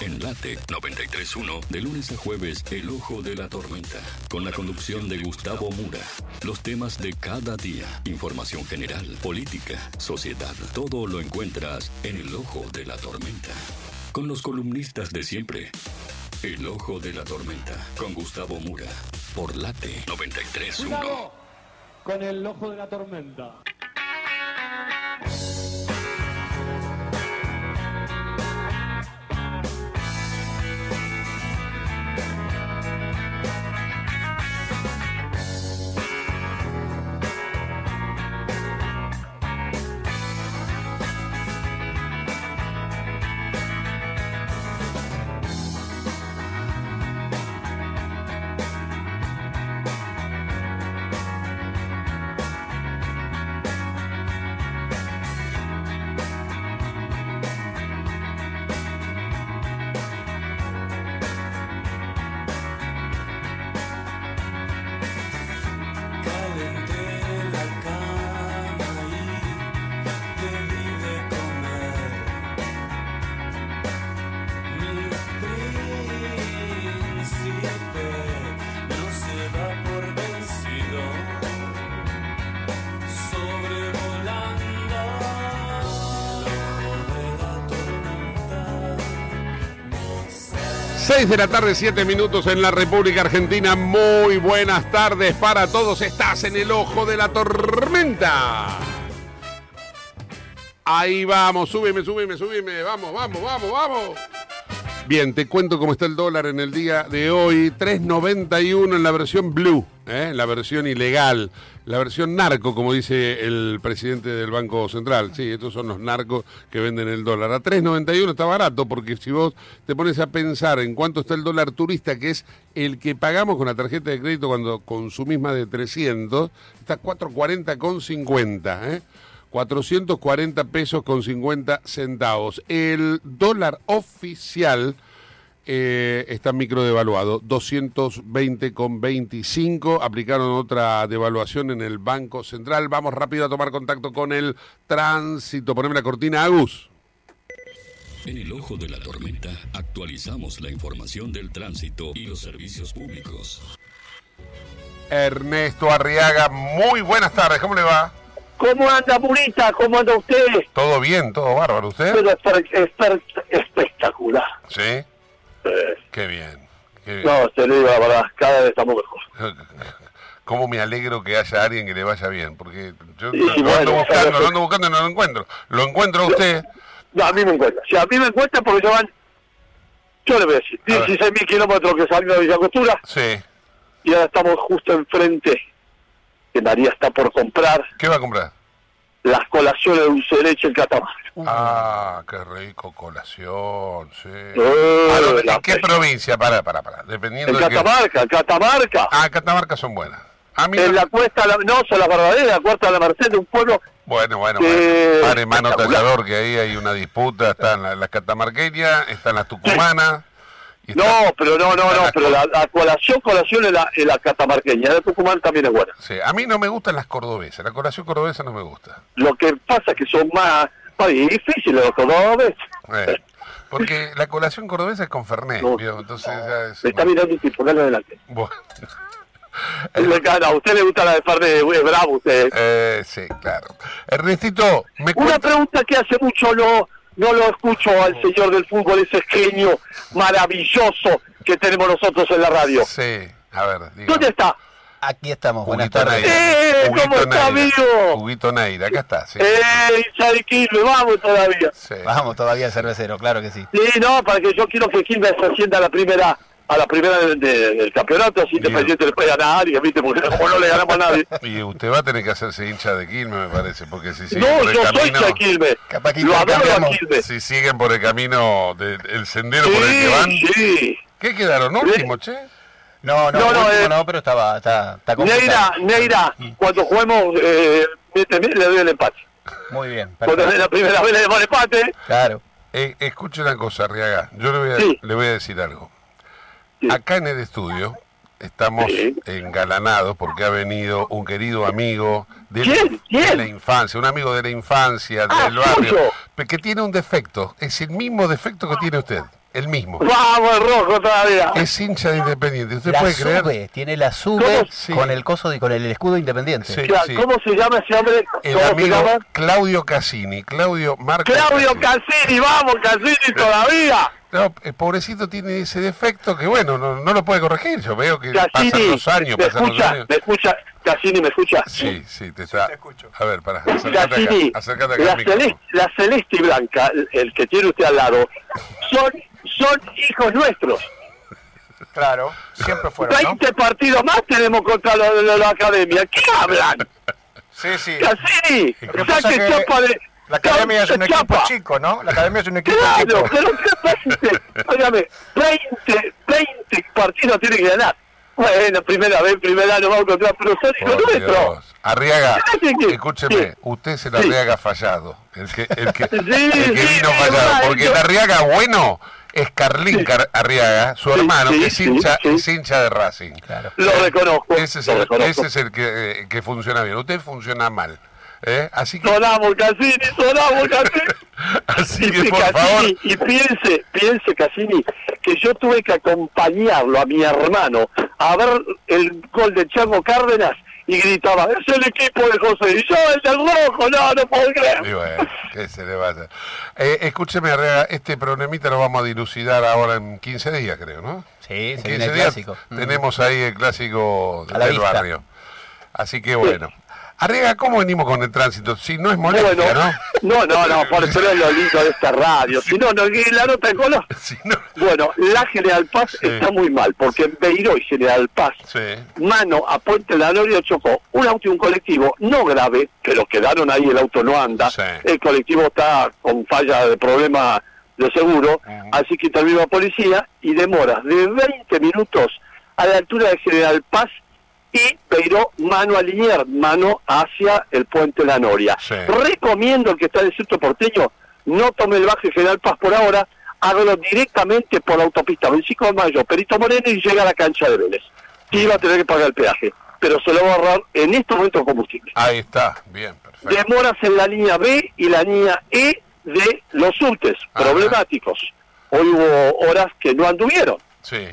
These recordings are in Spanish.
En Late 931, de lunes a jueves, El Ojo de la Tormenta. Con la conducción de Gustavo Mura. Los temas de cada día, información general, política, sociedad. Todo lo encuentras en El Ojo de la Tormenta. Con los columnistas de siempre. El Ojo de la Tormenta. Con Gustavo Mura. Por Late 931. Cuidado con el ojo de la tormenta. De la tarde, 7 minutos en la República Argentina. Muy buenas tardes para todos. Estás en el ojo de la tormenta. Ahí vamos, súbeme, súbeme, súbeme. Vamos, vamos, vamos, vamos. Bien, te cuento cómo está el dólar en el día de hoy. 3.91 en la versión blue, ¿eh? la versión ilegal, la versión narco, como dice el presidente del Banco Central. Sí, estos son los narcos que venden el dólar. A 3.91 está barato, porque si vos te pones a pensar en cuánto está el dólar turista, que es el que pagamos con la tarjeta de crédito cuando consumís más de 300, está 4.40 con 50, ¿eh? 440 pesos con 50 centavos. El dólar oficial eh, está micro devaluado, 220 con 25. Aplicaron otra devaluación en el Banco Central. Vamos rápido a tomar contacto con el tránsito. Poneme la cortina, Agus. En el ojo de la tormenta actualizamos la información del tránsito y los servicios públicos. Ernesto Arriaga, muy buenas tardes, ¿cómo le va? ¿Cómo anda, Purita? ¿Cómo anda usted? Todo bien, todo bárbaro. ¿Usted? Pero espe- espe- espectacular. Sí. Qué bien. qué bien. no, lo digo la verdad, cada vez estamos mejor. Cómo me alegro que haya alguien que le vaya bien, porque yo Sí, lo, bueno, ando buscando, lo ando buscando y no lo encuentro. Lo encuentro a usted. No, a mí me encuentra. Si a mí me encuentra porque ya van, yo le voy a decir, A ver. 16 mil kilómetros que salió de Villa Costura Sí. y ahora estamos justo enfrente, que María está por comprar ¿Qué va a comprar? Las colaciones de dulce de leche en Catamarca. Ah, qué rico colación, sí. Eh, ¿A dónde- la ¿En qué provincia? Para, para, para. Dependiendo En de Catamarca, en Catamarca. Ah, Catamarca son buenas. En no- la cuesta, la- no, son las verdaderas, la cuesta de la Merced, de un pueblo Bueno, bueno, Eh, bueno. Padre mano espectacular. tallador, que ahí hay una disputa. Están las, las catamarqueñas, están las tucumanas. y está- No, pero no, no, no, la pero la, la colación, colación es la, la catamarqueña, de Tucumán también es buena. Sí, a mí no me gustan las cordobesas. La colación cordobesa no me gusta. Lo que pasa es que son más, más difíciles los cordobes. Eh, porque la colación cordobesa es con Fernet, No. ¿vio? Entonces ya es... Me está mirando un tipo, dale adelante. Bueno. Le encanta, a usted le gusta la de Fernet, es bravo usted. Eh, sí, claro. Ernestito, me Una cuenta... pregunta que hace mucho no, no lo escucho al señor del fútbol, ese genio maravilloso que tenemos nosotros en la radio. Sí, a ver, dígame. ¿Dónde está? Aquí estamos, buenas tardes. ¡Eh! ¿Cómo está, amigo? Huguito Neira, acá está, sí. ¡Eh, Quilmes, vamos todavía! Sí. Vamos, todavía cervecero, claro que sí. Sí, no, para que yo quiero que Quilmes se ascienda a la primera a la primera del, de- del campeonato, así. Independiente le puede ganar a nadie, ¿viste? Porque como no le ganamos a nadie. Y usted va a tener que hacerse hincha de Quilmes, me parece, porque si siguen No, por el yo soy camino... hincha de Quilmes. Capaz que Lo adoro a. Quilmes. Si siguen por el camino, del el sendero por el que van... Sí, sí. ¿Qué quedaron? ¿Último, che? No, no, No, no, último eh, no, pero estaba, está, está Neira. Neira, cuando juguemos, eh, méteme, le doy el empate. Muy bien, Cuando es la primera vez le demos el empate, Claro. Eh, escuche una cosa, Arriaga. Yo le voy a, Sí. le voy a decir algo. Acá en el estudio estamos Sí. engalanados porque ha venido un querido amigo de, ¿Quién? de ¿Quién? la infancia, un amigo de la infancia, Ah, del barrio, suyo. pe- que tiene un defecto. Es el mismo defecto que tiene usted. el mismo. Vamos, el rojo todavía. Es hincha de Independiente. ¿Usted La puede creer? tiene la sube con el coso de, con el escudo independiente. Sí. Claro, ¿Cómo se llama ese hombre? El ¿Cómo se amigo llama? Claudio Cassini. Claudio Marco. Claudio Cassini. Cassini, vamos Cassini todavía. No, el pobrecito tiene ese defecto que, bueno, no, no lo puede corregir. Yo veo que pasan los años, me pasan los escucha, años. me escucha, Cassini, ¿me escucha? Sí, sí, te está. te escucho. A ver, para, acércate Cassini, acá. Acércate acá la, al celeste, la celeste y blanca, el, que tiene usted al lado, son, son hijos nuestros. Claro, siempre fueron, ¿no? 20 partidos más tenemos contra la, la- la academia. ¿Qué hablan? Sí, sí. Cassini, saque que chapa de... La academia es un equipo chapa. chico, ¿no? La academia es un equipo Claro, chico. pero ¿qué pasa? Óigame, 20, 20 partidos tiene que ganar. Bueno, primera vez, primera año vamos contra, pero son hijos Por nuestros. Dios. Arriaga, escúcheme, sí. usted es el Sí. Arriaga fallado. El que, el que, Sí, el que vino sí, fallado. Porque el Arriaga bueno es Carlín Car- Arriaga, su Sí, hermano, sí, que es hincha, sí. es hincha de Racing. Claro. Lo reconozco. Ese es lo el, reconozco. ese es el que, eh, que funciona bien. Usted funciona mal. ¿Eh? Así que, Sonamos, Cassini, sonamos, Cassini. así Y, que y por Cassini, favor. y piense, piense, Cassini, que yo tuve que acompañarlo a mi hermano a ver el gol de Chango Cárdenas y gritaba, es el equipo de José, y yo el del rojo, no, no puedo creer. Y bueno, ¿qué se le va a hacer? Eh, escúcheme, este problemita lo vamos a dilucidar ahora en 15 días, creo, ¿no? Sí, En se viene 15 el días clásico. Mm. tenemos ahí el clásico A del barrio. Así que bueno. Arriaga, ¿cómo venimos con el tránsito? Si no es molestia, Bueno, ¿no? no, no, no, por eso es lo lindo de esta radio. Si no, no, la nota de color. Si no... Bueno, la General Paz Sí. está muy mal, porque en Beiró y General Paz, Sí. mano a Puente de la Noria chocó un auto y un colectivo, no grave, pero quedaron ahí, el auto no anda, Sí. el colectivo está con falla de problema de seguro, así que intervino la policía y demoras de 20 minutos a la altura de General Paz y Beiró mano a Liniers, mano hacia el Puente de la Noria. Sí. Recomiendo al que está en el centro porteño, no tome el baje General Paz por ahora, hágalo directamente por la autopista 25 de Mayo, Perito Moreno y llega a la cancha de Vélez. Y va a tener que pagar el peaje, pero se lo va a ahorrar en este momento combustible. Ahí está. Bien, perfecto. Demoras en la línea B y la línea E de los subtes Ajá. problemáticos. Hoy hubo horas que no anduvieron Sí,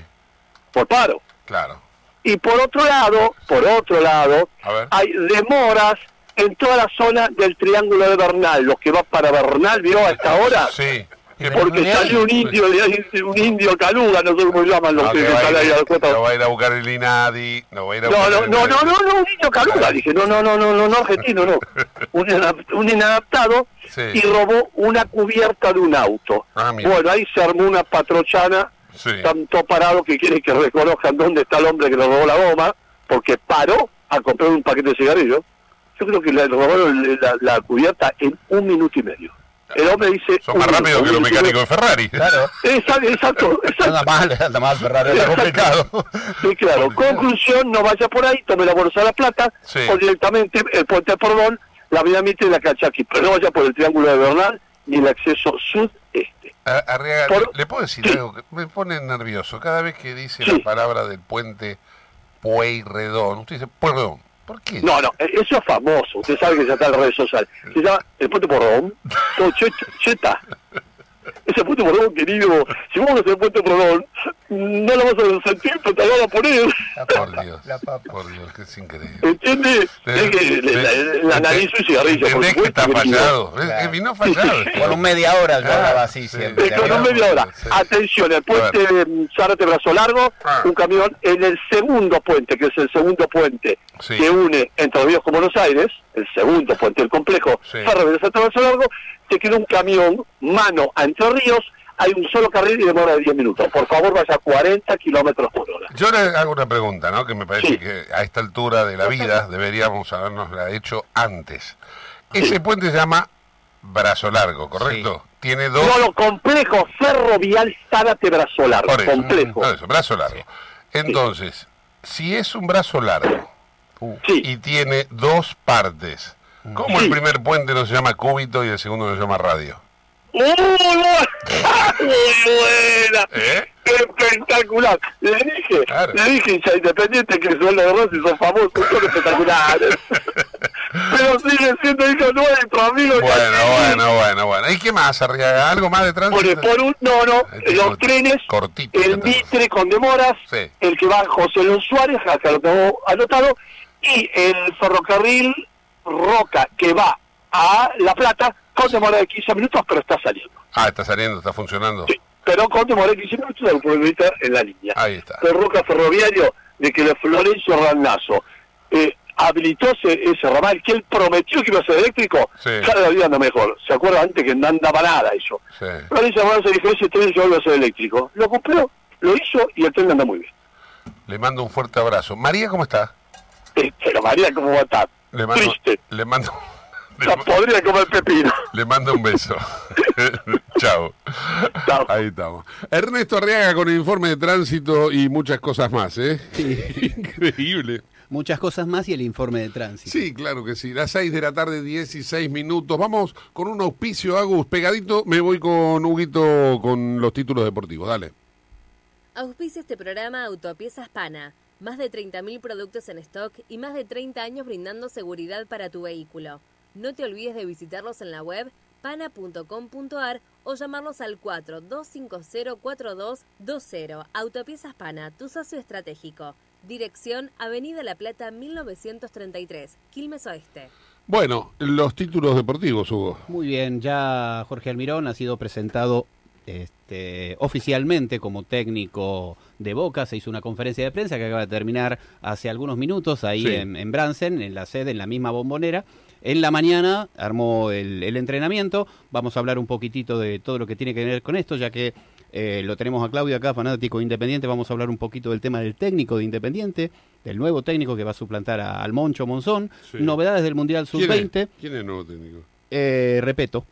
por paro. claro. Y por otro lado, por otro lado, hay demoras en toda la zona del Triángulo de Bernal, lo que va para Bernal, ¿vio a esta hora? Sí. Porque salió un indio, un indio caluga, no sé cómo se llaman los No, que están ahí ir, a la cuota. no va a ir a buscar el INADI, no va a ir a No, buscar no, el no, no, no, no, un niño caluga, dije, no, no, no, no, no, no, argentino, no. Un, ina- un inadaptado Sí. y robó una cubierta de un auto. Ah, bueno, ahí se armó una patrochana, Sí. tanto parado que quiere que reconozcan dónde está el hombre que le robó la goma, porque paró a comprar un paquete de cigarrillos. Yo creo que le robaron la, la cubierta en un minuto y medio. El hombre dice... Son más rápidos que los mecánicos de Ferrari. Claro. Exacto, exacto, exacto. Anda mal, anda mal, Ferrari, está complicado. Sí, claro. Conclusión, no vaya por ahí, tome la bolsa de la plata Sí. o directamente el puente de Perdón, la avenida Mitre y la Cachaqui. Pero no vaya por el Triángulo de Bernal ni el acceso sudeste. A- Arriaga, Por- ¿le, le puedo decir algo? que Me pone nervioso. Cada vez que dice la palabra del puente Pueyrredón, usted dice Pueyrredón. ¿Por qué? No, no, eh, eso es famoso. Usted sabe que ya está en las redes sociales. Se llama el puente Perdón. No, cheta. Ese puente Perdón, querido, si vamos a hacer el puente Perdón, no lo vas a sentir, pero te lo van a poner. Por Dios, La papa. por Dios, que es increíble. ¿Entiende? Es que la, la, la nariz y cigarrillo, por ¿Entendés que está fallado? Es, vino fallado. Con un media hora yo Ah, hablaba así sí. siempre. Con un media hora. Sí. Atención, el puente de Zárate Brazo Largo, Ah. un camión en el segundo puente, que es el segundo puente Sí. que une Entre Ríos con Buenos Aires, el segundo puente del complejo Sí. ferroviario de Zárate Brazo Largo, te queda un camión mano a Entre Ríos, hay un solo carril y demora de 10 minutos. Por favor, vaya a 40 kilómetros por hora. Yo le hago una pregunta, ¿no? Que me parece Sí. que a esta altura de la vida deberíamos habernos la hecho antes. Ese puente se llama Brazo Largo, ¿correcto? Tiene dos... No, lo complejo ferrovial Zárate Brazo Largo, Por eso, complejo. por eso, brazo largo. Entonces, si es un brazo largo Sí. y tiene dos partes, ¿cómo el primer puente no se llama cúbito y el segundo no se llama radio? ¡Muy buena! ¡Muy buena! ¿Eh? Espectacular. Le dije, Claro. le dije hincha independiente que el sueldo de Rossi son famosos, son espectaculares. pero sigue siendo hijo nuestro, amigo. Bueno, bueno, bueno, bueno. ¿Y qué más, Arriaga? ¿Algo más de tránsito? por un, no, no, Este los corto- trenes, cortito, el. Mitre con demoras, Sí. el que va José Luis Suárez, acá lo tengo anotado, y el ferrocarril Roca, que va a La Plata, con demora de 15 minutos, pero está saliendo. Ah, está saliendo, está funcionando. Sí, pero con demora de 15 minutos, el problema en la línea. Ahí está. El Roca Ferroviario, de que Florencio Randazzo eh, habilitó ese, ese ramal que él prometió que iba a ser eléctrico, Sí. cada día anda mejor. ¿Se acuerda antes que no andaba nada eso? Sí. Florencio Randazzo dijo, ese tren yo iba a ser eléctrico. Lo cumplió, lo hizo y el tren anda muy bien. Le mando un fuerte abrazo. María, ¿cómo está? Eh, Pero María, ¿cómo va a estar? Le mando, Triste. le mando, La podría comer pepino. le mando un beso. Chao. Chao. Ahí estamos. Ernesto Arriaga con el informe de tránsito y muchas cosas más, ¿eh? Increíble. Muchas cosas más y el informe de tránsito. Sí, claro que sí. Las 6 de la tarde, 16 minutos. Vamos con un auspicio, Agus. Pegadito, me voy con Huguito con los títulos deportivos. Dale. Auspicia este programa Autopiezas Pana. Más de 30.000 productos en stock y más de 30 años brindando seguridad para tu vehículo. No te olvides de visitarlos en la web pana.com.ar o llamarlos al 42504220. Autopiezas Pana, tu socio estratégico. Dirección Avenida La Plata 1933, Quilmes Oeste. Bueno, los títulos deportivos, Hugo. Muy bien, ya Jorge Almirón ha sido presentado este, oficialmente como técnico de Boca. Se hizo una conferencia de prensa que acaba de terminar hace algunos minutos ahí Sí. en, en Bransen, en la sede, en la misma bombonera. En la mañana armó el, el entrenamiento. Vamos a hablar un poquitito de todo lo que tiene que ver con esto, ya que eh, lo tenemos a Claudio acá, fanático de Independiente. Vamos a hablar un poquito del tema del técnico de Independiente, del nuevo técnico que va a suplantar a- al Moncho Monzón. Sí. Novedades del Mundial ¿Quién Sub-20. es? ¿Quién es el nuevo técnico? Eh, repeto,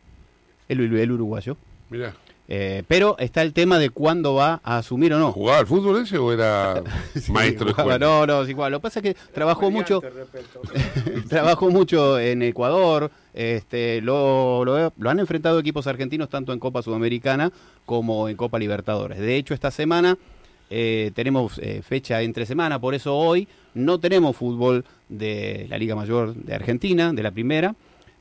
el, el uruguayo. Mirá. Eh, pero está el tema de cuándo va a asumir o no. ¿Jugaba al fútbol ese o era Sí, maestro de escuela? No, no, es igual. Lo que pasa es que trabajó mucho, trabajó mucho en Ecuador. Este, lo, lo, lo han enfrentado equipos argentinos tanto en Copa Sudamericana como en Copa Libertadores. De hecho, esta semana eh, tenemos eh, fecha entre semana, por eso hoy no tenemos fútbol de la Liga Mayor de Argentina, de la primera,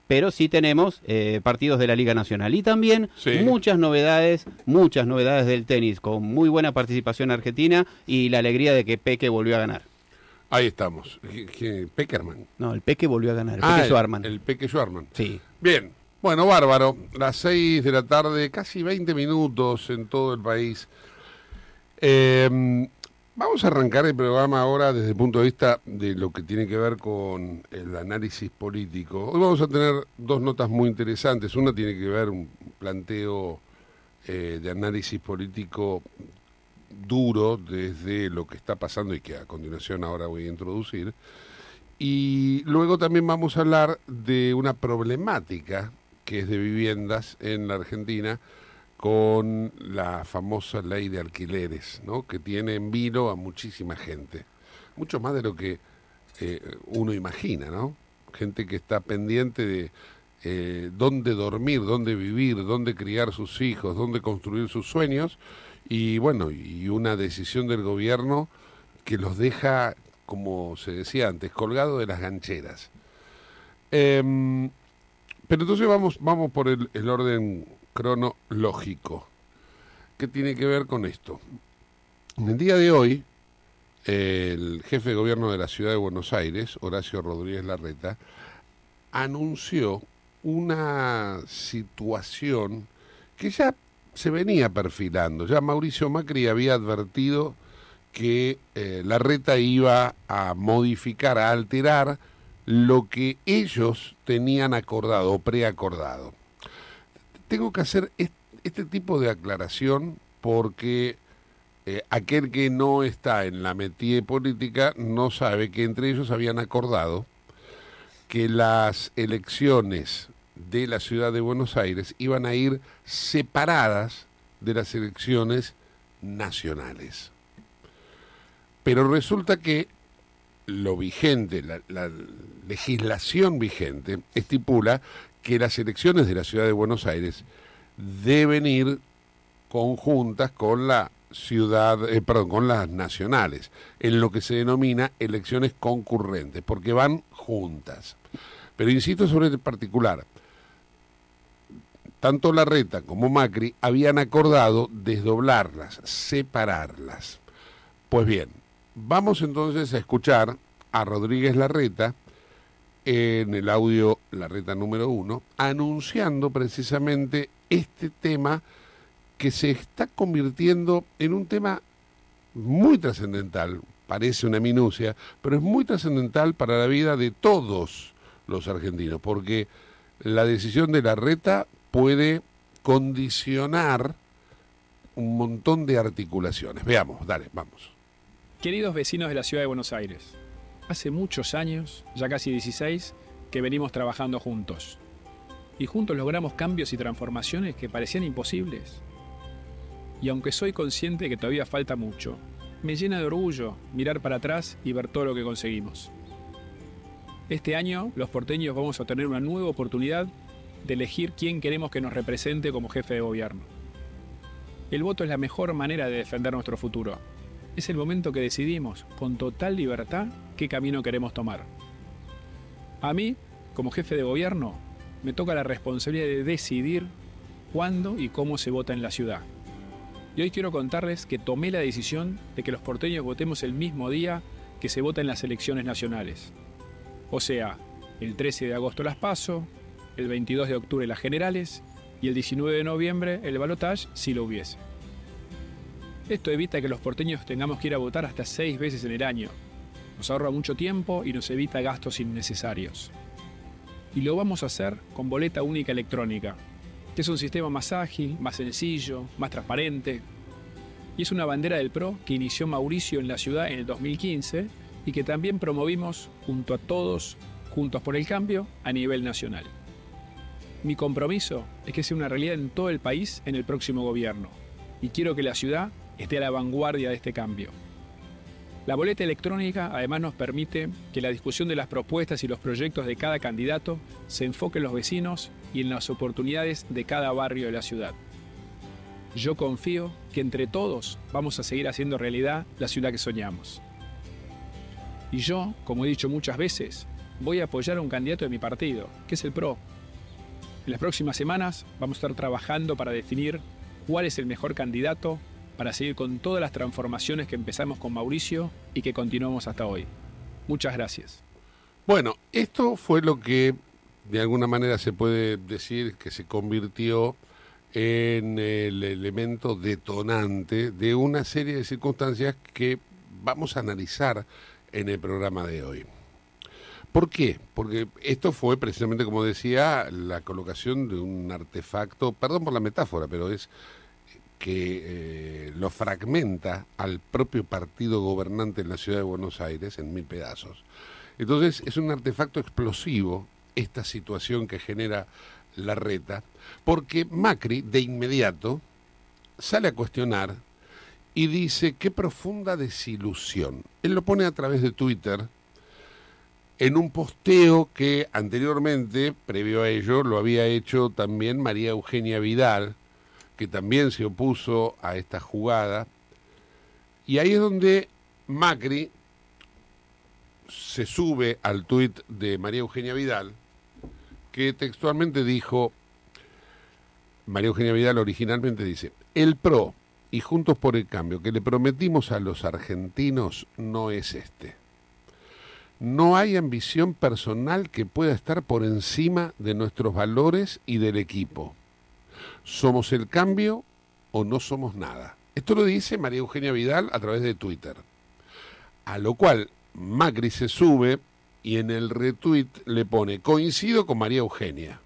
pero sí tenemos eh, partidos de la Liga Nacional y también Sí. muchas novedades, muchas novedades del tenis, con muy buena participación argentina y la alegría de que Peque volvió a ganar. Ahí estamos. Peckerman. No, el Peque volvió a ganar, el Ah, Peque el- Schwarman. El Peque Schwarman. Sí. Bien. Bueno, bárbaro. Las 6 de la tarde, casi 20 minutos en todo el país. Eh, vamos a arrancar el programa ahora desde el punto de vista de lo que tiene que ver con el análisis político. Hoy vamos a tener dos notas muy interesantes. Una tiene que ver un planteo eh, de análisis político duro desde lo que está pasando y que a continuación ahora voy a introducir. Y luego también vamos a hablar de una problemática que es de viviendas en la Argentina con la famosa ley de alquileres, ¿no? que tiene en vilo a muchísima gente. Mucho más de lo que eh, uno imagina, ¿no? Gente que está pendiente de eh, dónde dormir, dónde vivir, dónde criar sus hijos, dónde construir sus sueños y bueno, y una decisión del gobierno que los deja, como se decía antes, colgados de las gancheras. Em, pero entonces vamos, vamos por el, el orden cronológico. ¿Qué tiene que ver con esto? En el día de hoy, el jefe de gobierno de la ciudad de Buenos Aires, Horacio Rodríguez Larreta, anunció una situación que ya se venía perfilando. Ya Mauricio Macri había advertido que eh, Larreta iba a modificar, a alterar lo que ellos tenían acordado o preacordado. Tengo que hacer est- este tipo de aclaración porque eh, aquel que no está en la metida política no sabe que entre ellos habían acordado que las elecciones de la ciudad de Buenos Aires iban a ir separadas de las elecciones nacionales. Pero resulta que lo vigente, la, la legislación vigente, estipula que las elecciones de la ciudad de Buenos Aires deben ir conjuntas con la ciudad, eh, perdón, con las nacionales, en lo que se denomina elecciones concurrentes, porque van juntas. Pero insisto sobre el particular. Tanto Larreta como Macri habían acordado desdoblarlas, separarlas. Pues bien, vamos entonces a escuchar a Rodríguez Larreta en el audio Larreta número uno, anunciando precisamente este tema que se está convirtiendo en un tema muy trascendental, parece una minucia, pero es muy trascendental para la vida de todos los argentinos, porque la decisión de la reta puede condicionar un montón de articulaciones. Veamos, dale, vamos. Queridos vecinos de la ciudad de Buenos Aires, hace muchos años, ya casi 16, que venimos trabajando juntos. Y juntos logramos cambios y transformaciones que parecían imposibles. Y aunque soy consciente que todavía falta mucho, me llena de orgullo mirar para atrás y ver todo lo que conseguimos. Este año los porteños vamos a tener una nueva oportunidad de elegir quién queremos que nos represente como jefe de gobierno. El voto es la mejor manera de defender nuestro futuro. Es el momento que decidimos, con total libertad, qué camino queremos tomar. A mí, como jefe de gobierno, me toca la responsabilidad de decidir cuándo y cómo se vota en la ciudad. Y hoy quiero contarles que tomé la decisión de que los porteños votemos el mismo día que se vota en las elecciones nacionales. O sea, el 13 de agosto las PASO, el 22 de octubre las generales y el 19 de noviembre el balotage si lo hubiese. Esto evita que los porteños tengamos que ir a votar hasta seis veces en el año. Nos ahorra mucho tiempo y nos evita gastos innecesarios. Y lo vamos a hacer con boleta única electrónica, que es un sistema más ágil, más sencillo, más transparente. Y es una bandera del PRO que inició Mauricio en la ciudad en el 2015 y que también promovimos junto a todos, juntos por el cambio, a nivel nacional. Mi compromiso es que sea una realidad en todo el país en el próximo gobierno. Y quiero que la ciudad esté a la vanguardia de este cambio. La boleta electrónica además nos permite que la discusión de las propuestas y los proyectos de cada candidato se enfoque en los vecinos y en las oportunidades de cada barrio de la ciudad. Yo confío que entre todos vamos a seguir haciendo realidad la ciudad que soñamos. Y yo, como he dicho muchas veces, voy a apoyar a un candidato de mi partido, que es el PRO. En las próximas semanas vamos a estar trabajando para definir cuál es el mejor candidato para seguir con todas las transformaciones que empezamos con Mauricio y que continuamos hasta hoy. Muchas gracias. Bueno, esto fue lo que de alguna manera se puede decir que se convirtió en el elemento detonante de una serie de circunstancias que vamos a analizar en el programa de hoy. ¿Por qué? Porque esto fue precisamente, como decía, la colocación de un artefacto, perdón por la metáfora, pero es que eh, lo fragmenta al propio partido gobernante en la ciudad de Buenos Aires en mil pedazos. Entonces es un artefacto explosivo esta situación que genera la reta, porque Macri de inmediato sale a cuestionar y dice qué profunda desilusión. Él lo pone a través de Twitter en un posteo que anteriormente, previo a ello, lo había hecho también María Eugenia Vidal, que también se opuso a esta jugada. Y ahí es donde Macri se sube al tuit de María Eugenia Vidal, que textualmente dijo, María Eugenia Vidal originalmente dice, el PRO y Juntos por el Cambio que le prometimos a los argentinos no es este. No hay ambición personal que pueda estar por encima de nuestros valores y del equipo. ¿Somos el cambio o no somos nada? Esto lo dice María Eugenia Vidal a través de Twitter. A lo cual Macri se sube y en el retweet le pone, coincido con María Eugenia.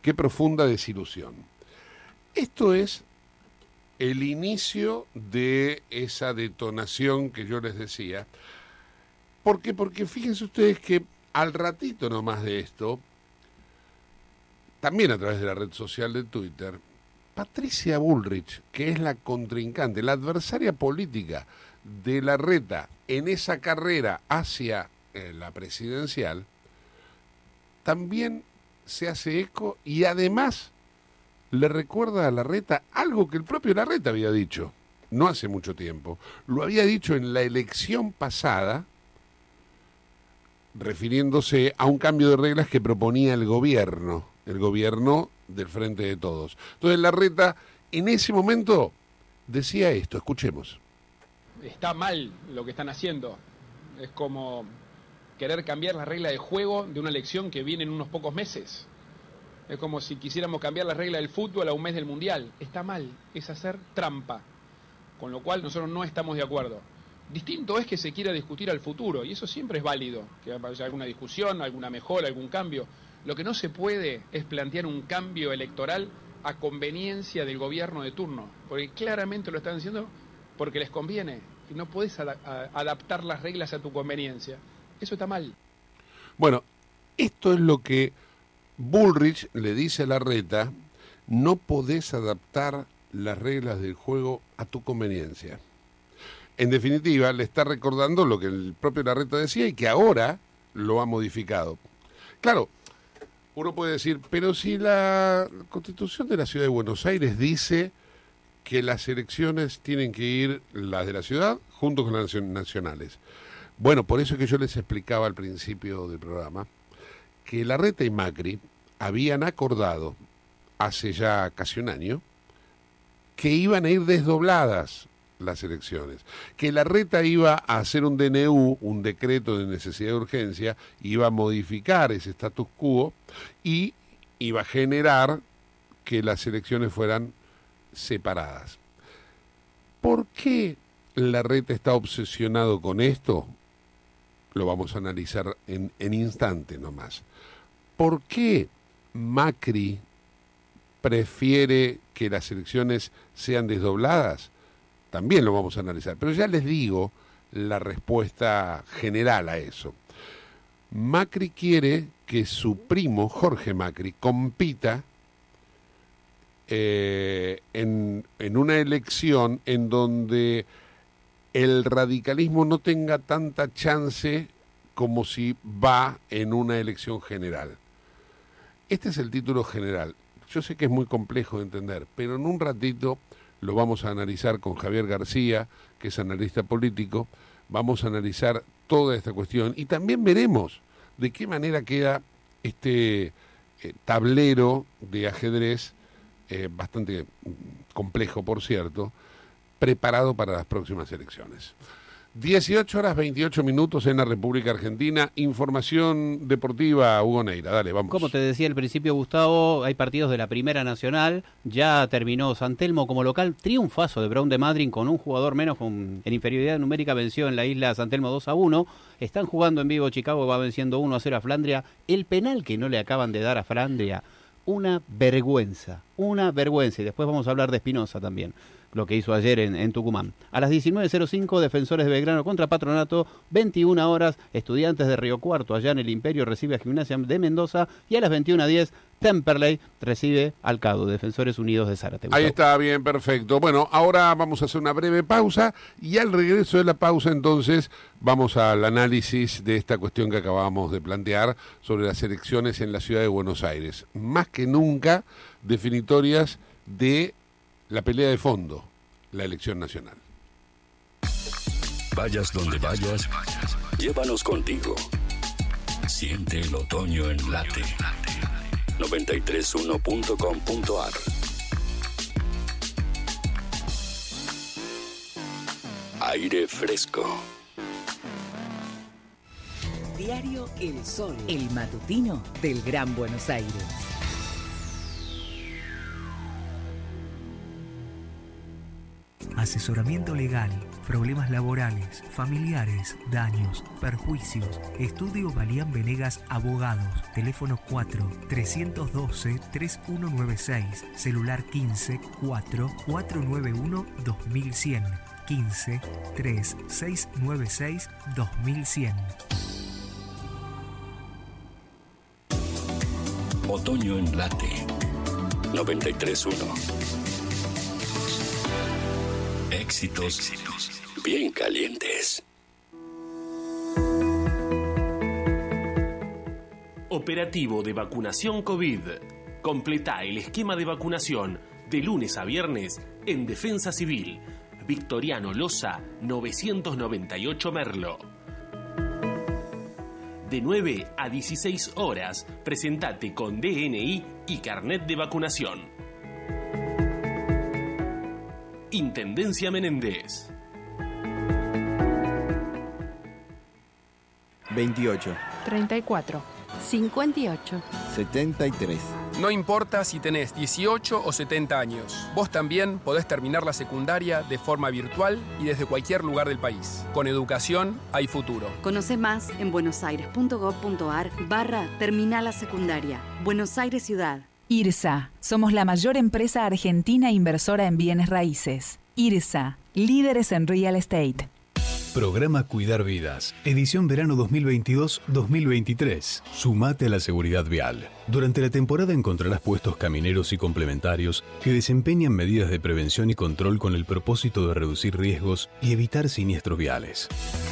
Qué profunda desilusión. Esto es el inicio de esa detonación que yo les decía. ¿Por qué? Porque fíjense ustedes que al ratito nomás de esto, también a través de la red social de Twitter, Patricia Bullrich, que es la contrincante, la adversaria política de la reta en esa carrera hacia eh, la presidencial, también se hace eco y además le recuerda a la reta algo que el propio Larreta había dicho no hace mucho tiempo. Lo había dicho en la elección pasada refiriéndose a un cambio de reglas que proponía el gobierno, el gobierno del Frente de Todos. Entonces Larreta en ese momento decía esto, escuchemos. Está mal lo que están haciendo. Es como querer cambiar la regla de juego de una elección que viene en unos pocos meses. Es como si quisiéramos cambiar la regla del fútbol a un mes del mundial. Está mal, es hacer trampa. Con lo cual nosotros no estamos de acuerdo. Distinto es que se quiera discutir al futuro, y eso siempre es válido, que haya alguna discusión, alguna mejora, algún cambio. Lo que no se puede es plantear un cambio electoral a conveniencia del gobierno de turno, porque claramente lo están haciendo porque les conviene, y no puedes adaptar las reglas a tu conveniencia. Eso está mal. Bueno, esto es lo que Bullrich le dice a Larreta, no podés adaptar las reglas del juego a tu conveniencia. En definitiva, le está recordando lo que el propio Larreta decía y que ahora lo ha modificado. Claro, uno puede decir, pero si la constitución de la ciudad de Buenos Aires dice que las elecciones tienen que ir las de la ciudad junto con las nacio- nacionales. Bueno, por eso es que yo les explicaba al principio del programa que Larreta y Macri habían acordado hace ya casi un año que iban a ir desdobladas las elecciones, que Larreta iba a hacer un DNU, un decreto de necesidad de urgencia, iba a modificar ese status quo y iba a generar que las elecciones fueran separadas. ¿Por qué Larreta está obsesionado con esto? Lo vamos a analizar en, en instante nomás. ¿Por qué Macri prefiere que las elecciones sean desdobladas? También lo vamos a analizar. Pero ya les digo la respuesta general a eso. Macri quiere que su primo, Jorge Macri, compita eh, en, en una elección en donde el radicalismo no tenga tanta chance como si va en una elección general. Este es el título general. Yo sé que es muy complejo de entender, pero en un ratito lo vamos a analizar con Javier García, que es analista político. Vamos a analizar toda esta cuestión y también veremos de qué manera queda este eh, tablero de ajedrez, eh, bastante mm, complejo por cierto, preparado para las próximas elecciones. 18 horas 28 minutos en la República Argentina. Información deportiva, Hugo Neira. Dale, vamos. Como te decía al principio, Gustavo, hay partidos de la Primera Nacional. Ya terminó San Telmo como local. Triunfazo de Brown de Madrid con un jugador menos con, en inferioridad numérica. Venció en la isla San Telmo 2 a 1. Están jugando en vivo. Chicago va venciendo 1 a 0 a Flandria. El penal que no le acaban de dar a Flandria. Una vergüenza. Una vergüenza. Y después vamos a hablar de Espinosa también lo que hizo ayer en, en, Tucumán. A las 19.05, Defensores de Belgrano contra Patronato, 21 horas, Estudiantes de Río Cuarto, allá en el Imperio, recibe a Gimnasia de Mendoza, y a las 21.10, Temperley recibe al CADO, Defensores Unidos de Zárate. Ahí está, bien, perfecto. Bueno, ahora vamos a hacer una breve pausa, y al regreso de la pausa, entonces, vamos al análisis de esta cuestión que acabamos de plantear sobre las elecciones en la ciudad de Buenos Aires. Más que nunca, definitorias de la pelea de fondo, la elección nacional. Vayas donde vayas, llévanos contigo. Siente el otoño en late. 931.com.ar Aire fresco. Diario El Sol, el matutino del Gran Buenos Aires. Asesoramiento legal, problemas laborales, familiares, daños, perjuicios. Estudio Balían Venegas Abogados. Teléfono 4 312 3196. Celular 15 4 491 2100. 15 3 696 2100. Otoño en late. 931. Éxitos, bien calientes. Operativo de vacunación COVID. Completa el esquema de vacunación de lunes a viernes en Defensa Civil. Victoriano Loza, 998 Merlo. De 9 a 16 horas, presentate con DNI y carnet de vacunación. Intendencia Menéndez. 28, 34, 58. 73. No importa si tenés 18 o 70 años, vos también podés terminar la secundaria de forma virtual y desde cualquier lugar del país. Con educación hay futuro. Conoce más en buenosaires.gov.ar barra Terminal la Secundaria. Buenos Aires Ciudad. IRSA. Somos la mayor empresa argentina inversora en bienes raíces. IRSA. Líderes en real estate. Programa Cuidar Vidas, edición verano 2022-2023. Sumate a la seguridad vial. Durante la temporada encontrarás puestos camineros y complementarios que desempeñan medidas de prevención y control con el propósito de reducir riesgos y evitar siniestros viales.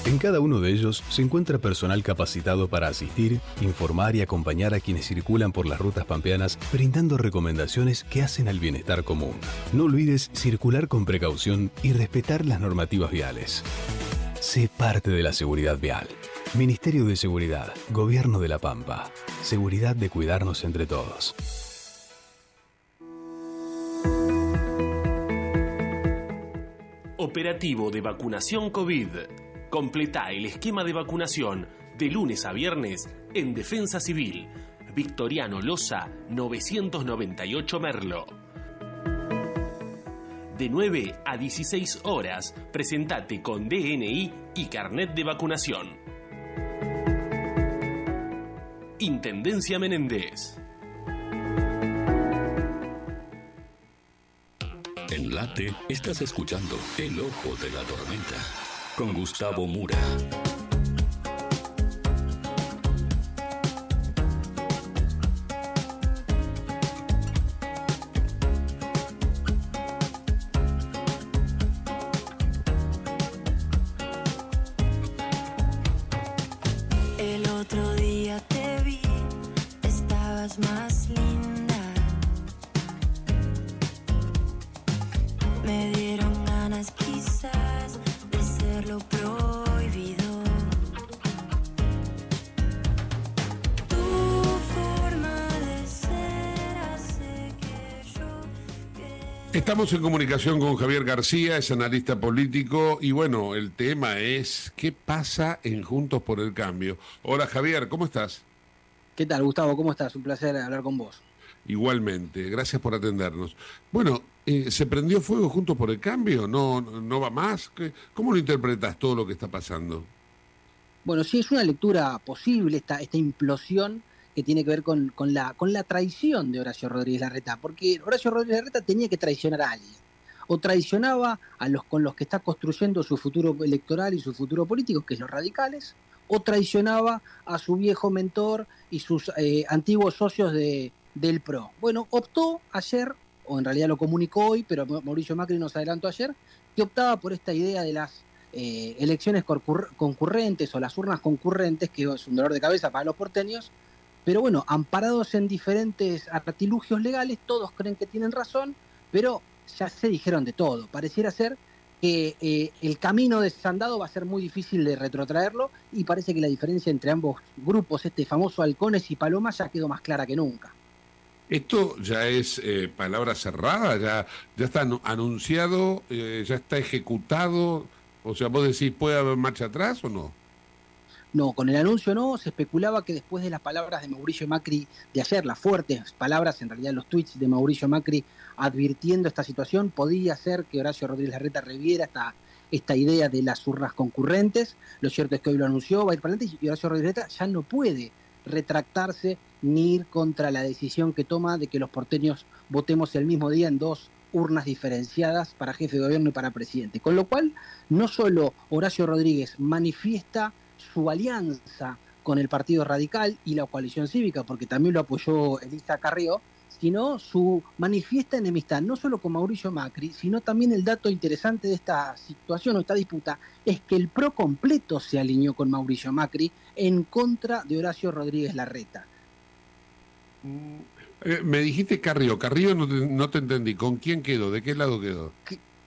En cada uno de ellos se encuentra personal capacitado para asistir, informar y acompañar a quienes circulan por las rutas pampeanas, brindando recomendaciones que hacen al bienestar común. No olvides circular con precaución y respetar las normativas viales. Sé parte de la seguridad vial. Ministerio de Seguridad, Gobierno de la Pampa. Seguridad de cuidarnos entre todos. Operativo de vacunación COVID. Completa el esquema de vacunación de lunes a viernes en Defensa Civil. Victoriano Loza, 998 Merlo. De 9 a 16 horas, presentate con DNI y carnet de vacunación. Intendencia Menéndez. En Late estás escuchando El Ojo de la Tormenta con Gustavo Mura. Me dieron ganas quizás de ser lo prohibido. Tu forma de ser hace que yo Estamos en comunicación con Javier García, es analista político y bueno, el tema es ¿qué pasa en Juntos por el Cambio? Hola Javier, ¿cómo estás? ¿Qué tal, Gustavo? ¿Cómo estás? Un placer hablar con vos. Igualmente, gracias por atendernos. Bueno, eh, ¿se prendió fuego Juntos por el Cambio? ¿No, no va más? ¿Qué- ¿Cómo lo interpretas todo lo que está pasando? Bueno, sí, es una lectura posible esta, esta implosión que tiene que ver con, con la, con la traición de Horacio Rodríguez Larreta, porque Horacio Rodríguez Larreta tenía que traicionar a alguien. O traicionaba a los con los que está construyendo su futuro electoral y su futuro político, que es los radicales, o traicionaba a su viejo mentor y sus eh, antiguos socios de, del PRO. Bueno, optó ayer, o en realidad lo comunicó hoy, pero Mauricio Macri nos adelantó ayer, que optaba por esta idea de las eh, elecciones concurr- concurrentes o las urnas concurrentes, que es un dolor de cabeza para los porteños, pero bueno, amparados en diferentes artilugios legales, todos creen que tienen razón, pero ya se dijeron de todo. Pareciera ser que eh, el camino desandado va a ser muy difícil de retrotraerlo y parece que la diferencia entre ambos grupos, este famoso halcones y palomas, ya quedó más clara que nunca. ¿Esto ya es eh, palabra cerrada? ¿Ya, ya está anu- anunciado? eh, ¿Ya está ejecutado? O sea, vos decís, ¿puede haber marcha atrás o no? No, con el anuncio no, se especulaba que después de las palabras de Mauricio Macri de ayer, las fuertes palabras, en realidad los tweets de Mauricio Macri advirtiendo esta situación, podía ser que Horacio Rodríguez Larreta reviera esta, esta idea de las urnas concurrentes. Lo cierto es que hoy lo anunció, va a ir para adelante y Horacio Rodríguez Larreta ya no puede retractarse ni ir contra la decisión que toma de que los porteños votemos el mismo día en dos urnas diferenciadas para jefe de gobierno y para presidente. Con lo cual, no solo Horacio Rodríguez manifiesta su alianza con el Partido Radical y la coalición cívica, porque también lo apoyó Elisa Carrió, sino su manifiesta enemistad, no solo con Mauricio Macri, sino también el dato interesante de esta situación o esta disputa, es que el PRO completo se alineó con Mauricio Macri en contra de Horacio Rodríguez Larreta. Eh, me dijiste Carrillo, Carrillo no te, no te entendí. ¿Con quién quedó? ¿De qué lado quedó?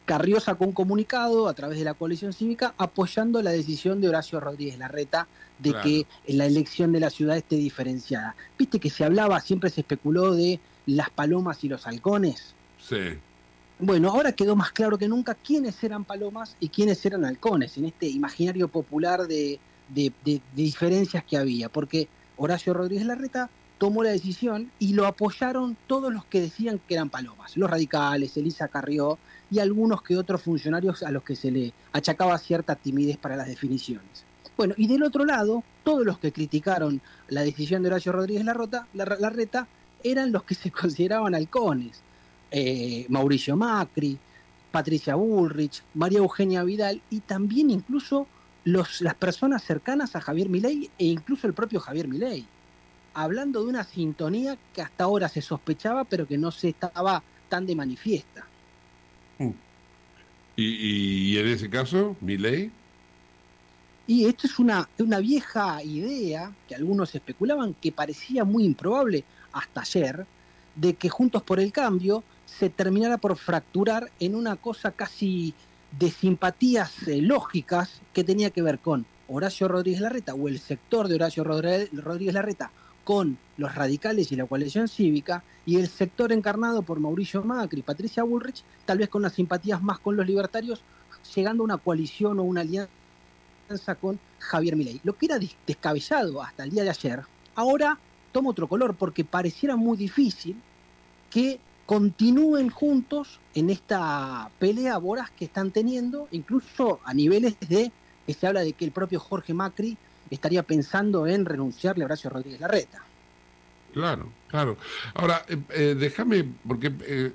Carrió sacó un comunicado a través de la coalición cívica apoyando la decisión de Horacio Rodríguez Larreta de Claro. que la elección de la ciudad esté diferenciada. Viste que se hablaba, siempre se especuló de las palomas y los halcones. Sí. Bueno, ahora quedó más claro que nunca quiénes eran palomas y quiénes eran halcones en este imaginario popular de, de- de- de diferencias que había, porque Horacio Rodríguez Larreta tomó la decisión y lo apoyaron todos los que decían que eran palomas, los radicales, Elisa Carrió y algunos que otros funcionarios a los que se le achacaba cierta timidez para las definiciones. Bueno, y del otro lado, todos los que criticaron la decisión de Horacio Rodríguez Larrota, Lar- Larreta eran los que se consideraban halcones. Eh, Mauricio Macri, Patricia Bullrich, María Eugenia Vidal y también incluso los, las personas cercanas a Javier Milei e incluso el propio Javier Milei, hablando de una sintonía que hasta ahora se sospechaba pero que no se estaba tan de manifiesta. Y, y en ese caso, mi ley. Y esto es una, una vieja idea que algunos especulaban que parecía muy improbable hasta ayer, de que Juntos por el Cambio se terminara por fracturar en una cosa casi de simpatías eh, lógicas que tenía que ver con Horacio Rodríguez Larreta o el sector de Horacio Rodríguez Larreta con los radicales y la coalición cívica y el sector encarnado por Mauricio Macri y Patricia Bullrich, tal vez con las simpatías más con los libertarios, llegando a una coalición o una alianza con Javier Milei. Lo que era des- descabellado hasta el día de ayer, ahora toma otro color porque pareciera muy difícil que continúen juntos en esta pelea voraz que están teniendo, incluso a niveles de que se habla de que el propio Jorge Macri estaría pensando en renunciarle a Horacio Rodríguez Larreta. Claro, claro. Ahora, eh, eh, déjame, porque eh,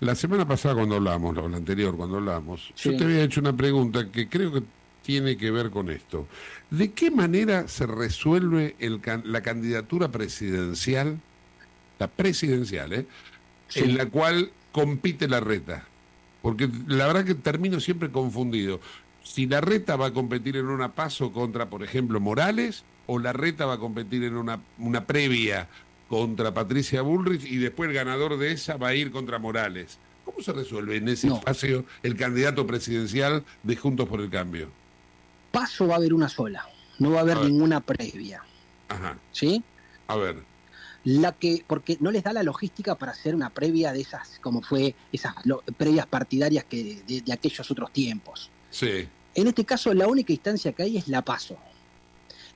la semana pasada cuando hablamos, o la anterior cuando hablamos, yo te había hecho una pregunta que creo que tiene que ver con esto. ¿De qué manera se resuelve el la candidatura presidencial, la presidencial, ¿eh? en la cual compite la reta? Porque la verdad que termino siempre confundido. Si la reta va a competir en una paso contra, por ejemplo, Morales, o la reta va a competir en una, una previa contra Patricia Bullrich y después el ganador de esa va a ir contra Morales. ¿Cómo se resuelve en ese espacio el candidato presidencial de Juntos por el Cambio? Paso va a haber una sola, no va a haber A ninguna previa. Ajá. ¿Sí? A ver. la que porque no les da la logística para hacer una previa de esas como fue esas lo- previas partidarias que de, de aquellos otros tiempos Sí. en este caso la única instancia que hay es la paso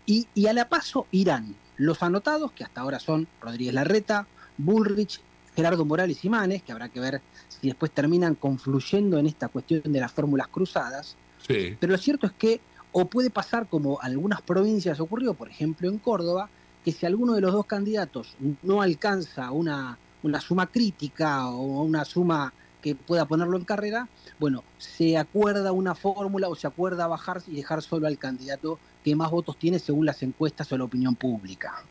y, y a la paso irán los anotados que hasta ahora son Rodríguez Larreta Bullrich Gerardo Morales y Manes que habrá que ver si después terminan confluyendo en esta cuestión de las fórmulas cruzadas Sí. pero lo cierto es que o puede pasar como algunas provincias ocurrió, por ejemplo en Córdoba, que si alguno de los dos candidatos no alcanza una, una suma crítica o una suma que pueda ponerlo en carrera, bueno, se acuerda una fórmula o se acuerda bajar y dejar solo al candidato que más votos tiene según las encuestas o la opinión pública.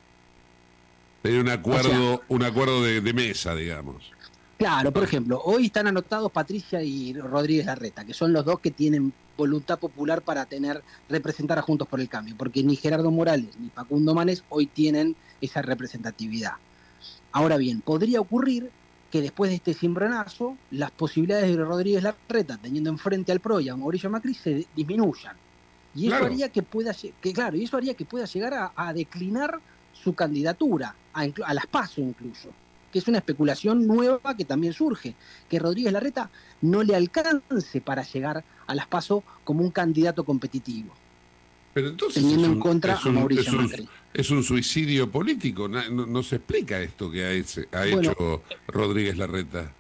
Hay un acuerdo, un acuerdo de, de mesa, digamos. Claro, por ejemplo, hoy están anotados Patricia y Rodríguez Larreta, que son los dos que tienen voluntad popular para tener representar a Juntos por el Cambio, porque ni Gerardo Morales ni Facundo Manes hoy tienen esa representatividad. Ahora bien, podría ocurrir que después de este cimbronazo, las posibilidades de Rodríguez Larreta, teniendo enfrente al PRO y a Mauricio Macri, se disminuyan. Y eso Claro. haría que pueda, que, claro, y eso haría que pueda llegar a, a declinar su candidatura, a, a las PASO incluso que es una especulación nueva que también surge, que Rodríguez Larreta no le alcance para llegar a las PASO como un candidato competitivo. Pero entonces Teniendo en contra a Mauricio es un- Macri. es un suicidio político. No, no se explica esto que ha, hecho- ha Bueno. hecho Rodríguez Larreta.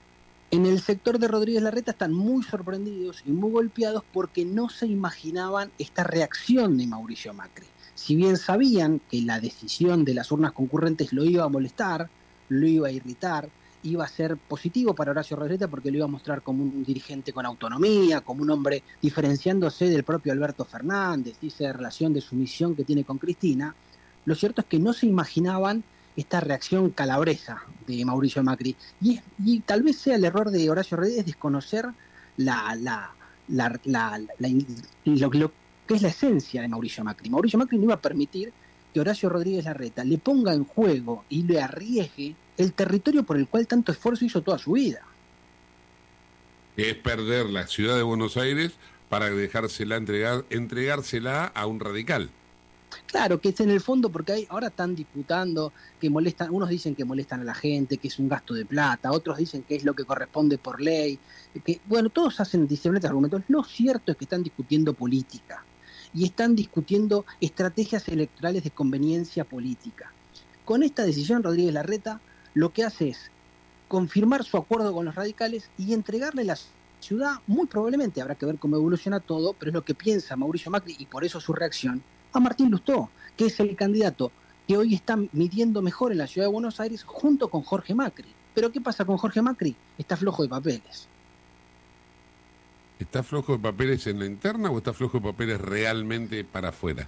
En el sector de Rodríguez Larreta están muy sorprendidos y muy golpeados porque no se imaginaban esta reacción de Mauricio Macri. Si bien sabían que la decisión de las urnas concurrentes lo iba a molestar, lo iba a irritar, iba a ser positivo para Horacio Rodríguez porque lo iba a mostrar como un dirigente con autonomía, como un hombre diferenciándose del propio Alberto Fernández esa relación de sumisión que tiene con Cristina, lo cierto es que no se imaginaban esta reacción calabresa de Mauricio Macri. Y, y tal vez sea el error de Horacio Rodríguez desconocer la, la, la, la- lo que es la esencia de Mauricio Macri. Mauricio Macri no iba a permitir que Horacio Rodríguez Larreta le ponga en juego y le arriesgue el territorio por el cual tanto esfuerzo hizo toda su vida. es perder la ciudad de Buenos Aires para dejársela entregar, entregársela a un radical. Claro, que es en el fondo porque hay, ahora están disputando que molestan, unos dicen que molestan a la gente, que es un gasto de plata, otros dicen que es lo que corresponde por ley, que bueno, todos hacen diferentes argumentos. Lo cierto es que están discutiendo política y están discutiendo estrategias electorales de conveniencia política. Con esta decisión, Rodríguez Larreta lo que hace es confirmar su acuerdo con los radicales y entregarle la ciudad, muy probablemente, habrá que ver cómo evoluciona todo, pero es lo que piensa Mauricio Macri y por eso su reacción, a Martín Lustó, que es el candidato que hoy está midiendo mejor en la ciudad de Buenos Aires junto con Jorge Macri. Pero ¿qué pasa con Jorge Macri? Está flojo de papeles. ¿Está flojo de papeles en la interna o está flojo de papeles realmente para afuera?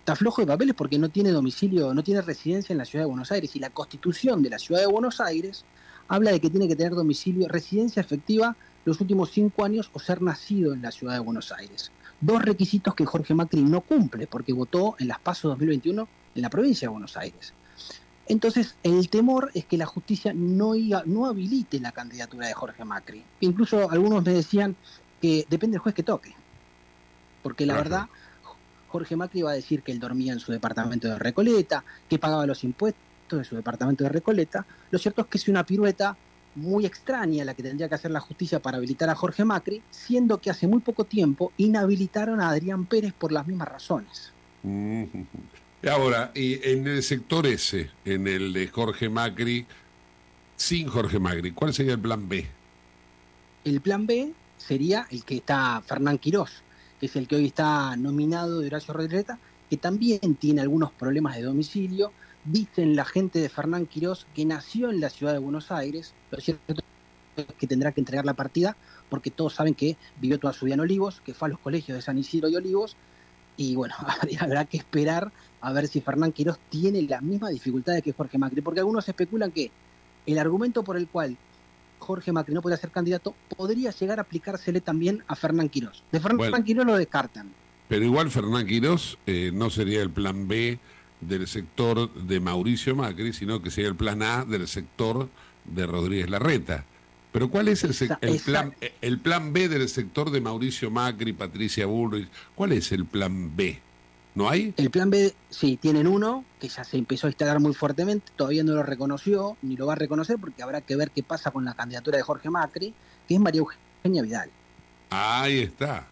Está flojo de papeles porque no tiene domicilio, no tiene residencia en la ciudad de Buenos Aires y la constitución de la ciudad de Buenos Aires habla de que tiene que tener domicilio, residencia efectiva los últimos cinco años o ser nacido en la ciudad de Buenos Aires. Dos requisitos que Jorge Macri no cumple porque votó en las PASO 2021 en la provincia de Buenos Aires. Entonces, el temor es que la justicia no, iba- no habilite la candidatura de Jorge Macri. Incluso algunos me decían que depende del juez que toque. Porque la verdad, Jorge Macri va a decir que él dormía en su departamento de Recoleta, que pagaba los impuestos de su departamento de Recoleta. Lo cierto es que es una pirueta muy extraña la que tendría que hacer la justicia para habilitar a Jorge Macri, siendo que hace muy poco tiempo inhabilitaron a Adrián Pérez por las mismas razones. Ahora, y en el sector ese, en el de Jorge Macri, sin Jorge Macri, ¿cuál sería el plan B? El plan B sería el que está Fernán Quirós, que es el que hoy está nominado de Horacio Rodríguez, que también tiene algunos problemas de domicilio. Dicen la gente de Fernán Quirós que nació en la ciudad de Buenos Aires, lo cierto que tendrá que entregar la partida porque todos saben que vivió toda su vida en Olivos, que fue a los colegios de San Isidro y Olivos, y bueno, habrá que esperar a ver si Fernán Quirós tiene las mismas dificultades que Jorge Macri, porque algunos especulan que el argumento por el cual Jorge Macri no podría ser candidato podría llegar a aplicársele también a Fernán Quirós. De Fernán Bueno. Quirós lo descartan. Pero igual Fernán Quirós eh, no sería el plan B del sector de Mauricio Macri, sino que sería el plan A del sector de Rodríguez Larreta. Pero ¿cuál es el, el plan, eh, el plan B del sector de Mauricio Macri, Patricia Bullrich? ¿Cuál es el plan B? ¿No hay? El plan B, sí, tienen uno que ya se empezó a instalar muy fuertemente, todavía no lo reconoció, ni lo va a reconocer porque habrá que ver qué pasa con la candidatura de Jorge Macri, que es María Eugenia Vidal. Ahí está.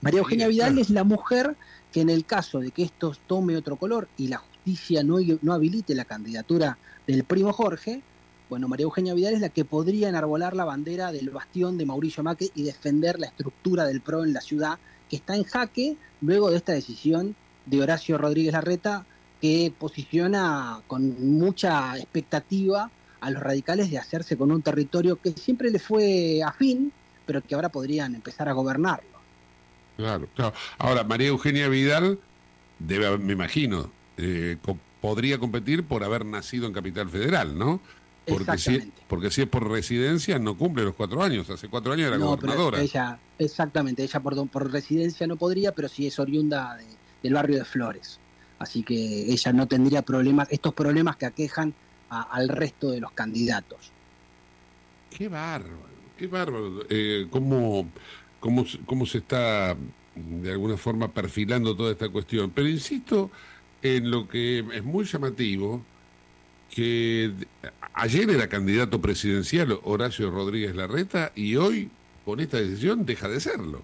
María Eugenia Vidal es la mujer que en el caso de que esto tome otro color y la justicia no, no habilite la candidatura del primo Jorge, bueno, María Eugenia Vidal es la que podría enarbolar la bandera del bastión de Mauricio Macri y defender la estructura del PRO en la ciudad, que está en jaque luego de esta decisión de Horacio Rodríguez Larreta, que posiciona con mucha expectativa a los radicales de hacerse con un territorio que siempre le fue afín, pero que ahora podrían empezar a gobernarlo. Claro, claro. Ahora, María Eugenia Vidal debe, me imagino, eh, podría competir por haber nacido en Capital Federal, ¿no? Porque si, porque si es por residencia no cumple los cuatro años. Hace cuatro años era No, pero gobernadora. ella, exactamente, ella por, por residencia no podría, pero sí es oriunda de- del barrio de Flores. Así que ella no tendría problemas, estos problemas que aquejan a- al resto de los candidatos. Qué bárbaro, qué bárbaro. Eh, cómo, cómo, cómo se está de alguna forma perfilando toda esta cuestión. Pero insisto en lo que es muy llamativo, que ayer era candidato presidencial Horacio Rodríguez Larreta y hoy, con esta decisión, deja de serlo.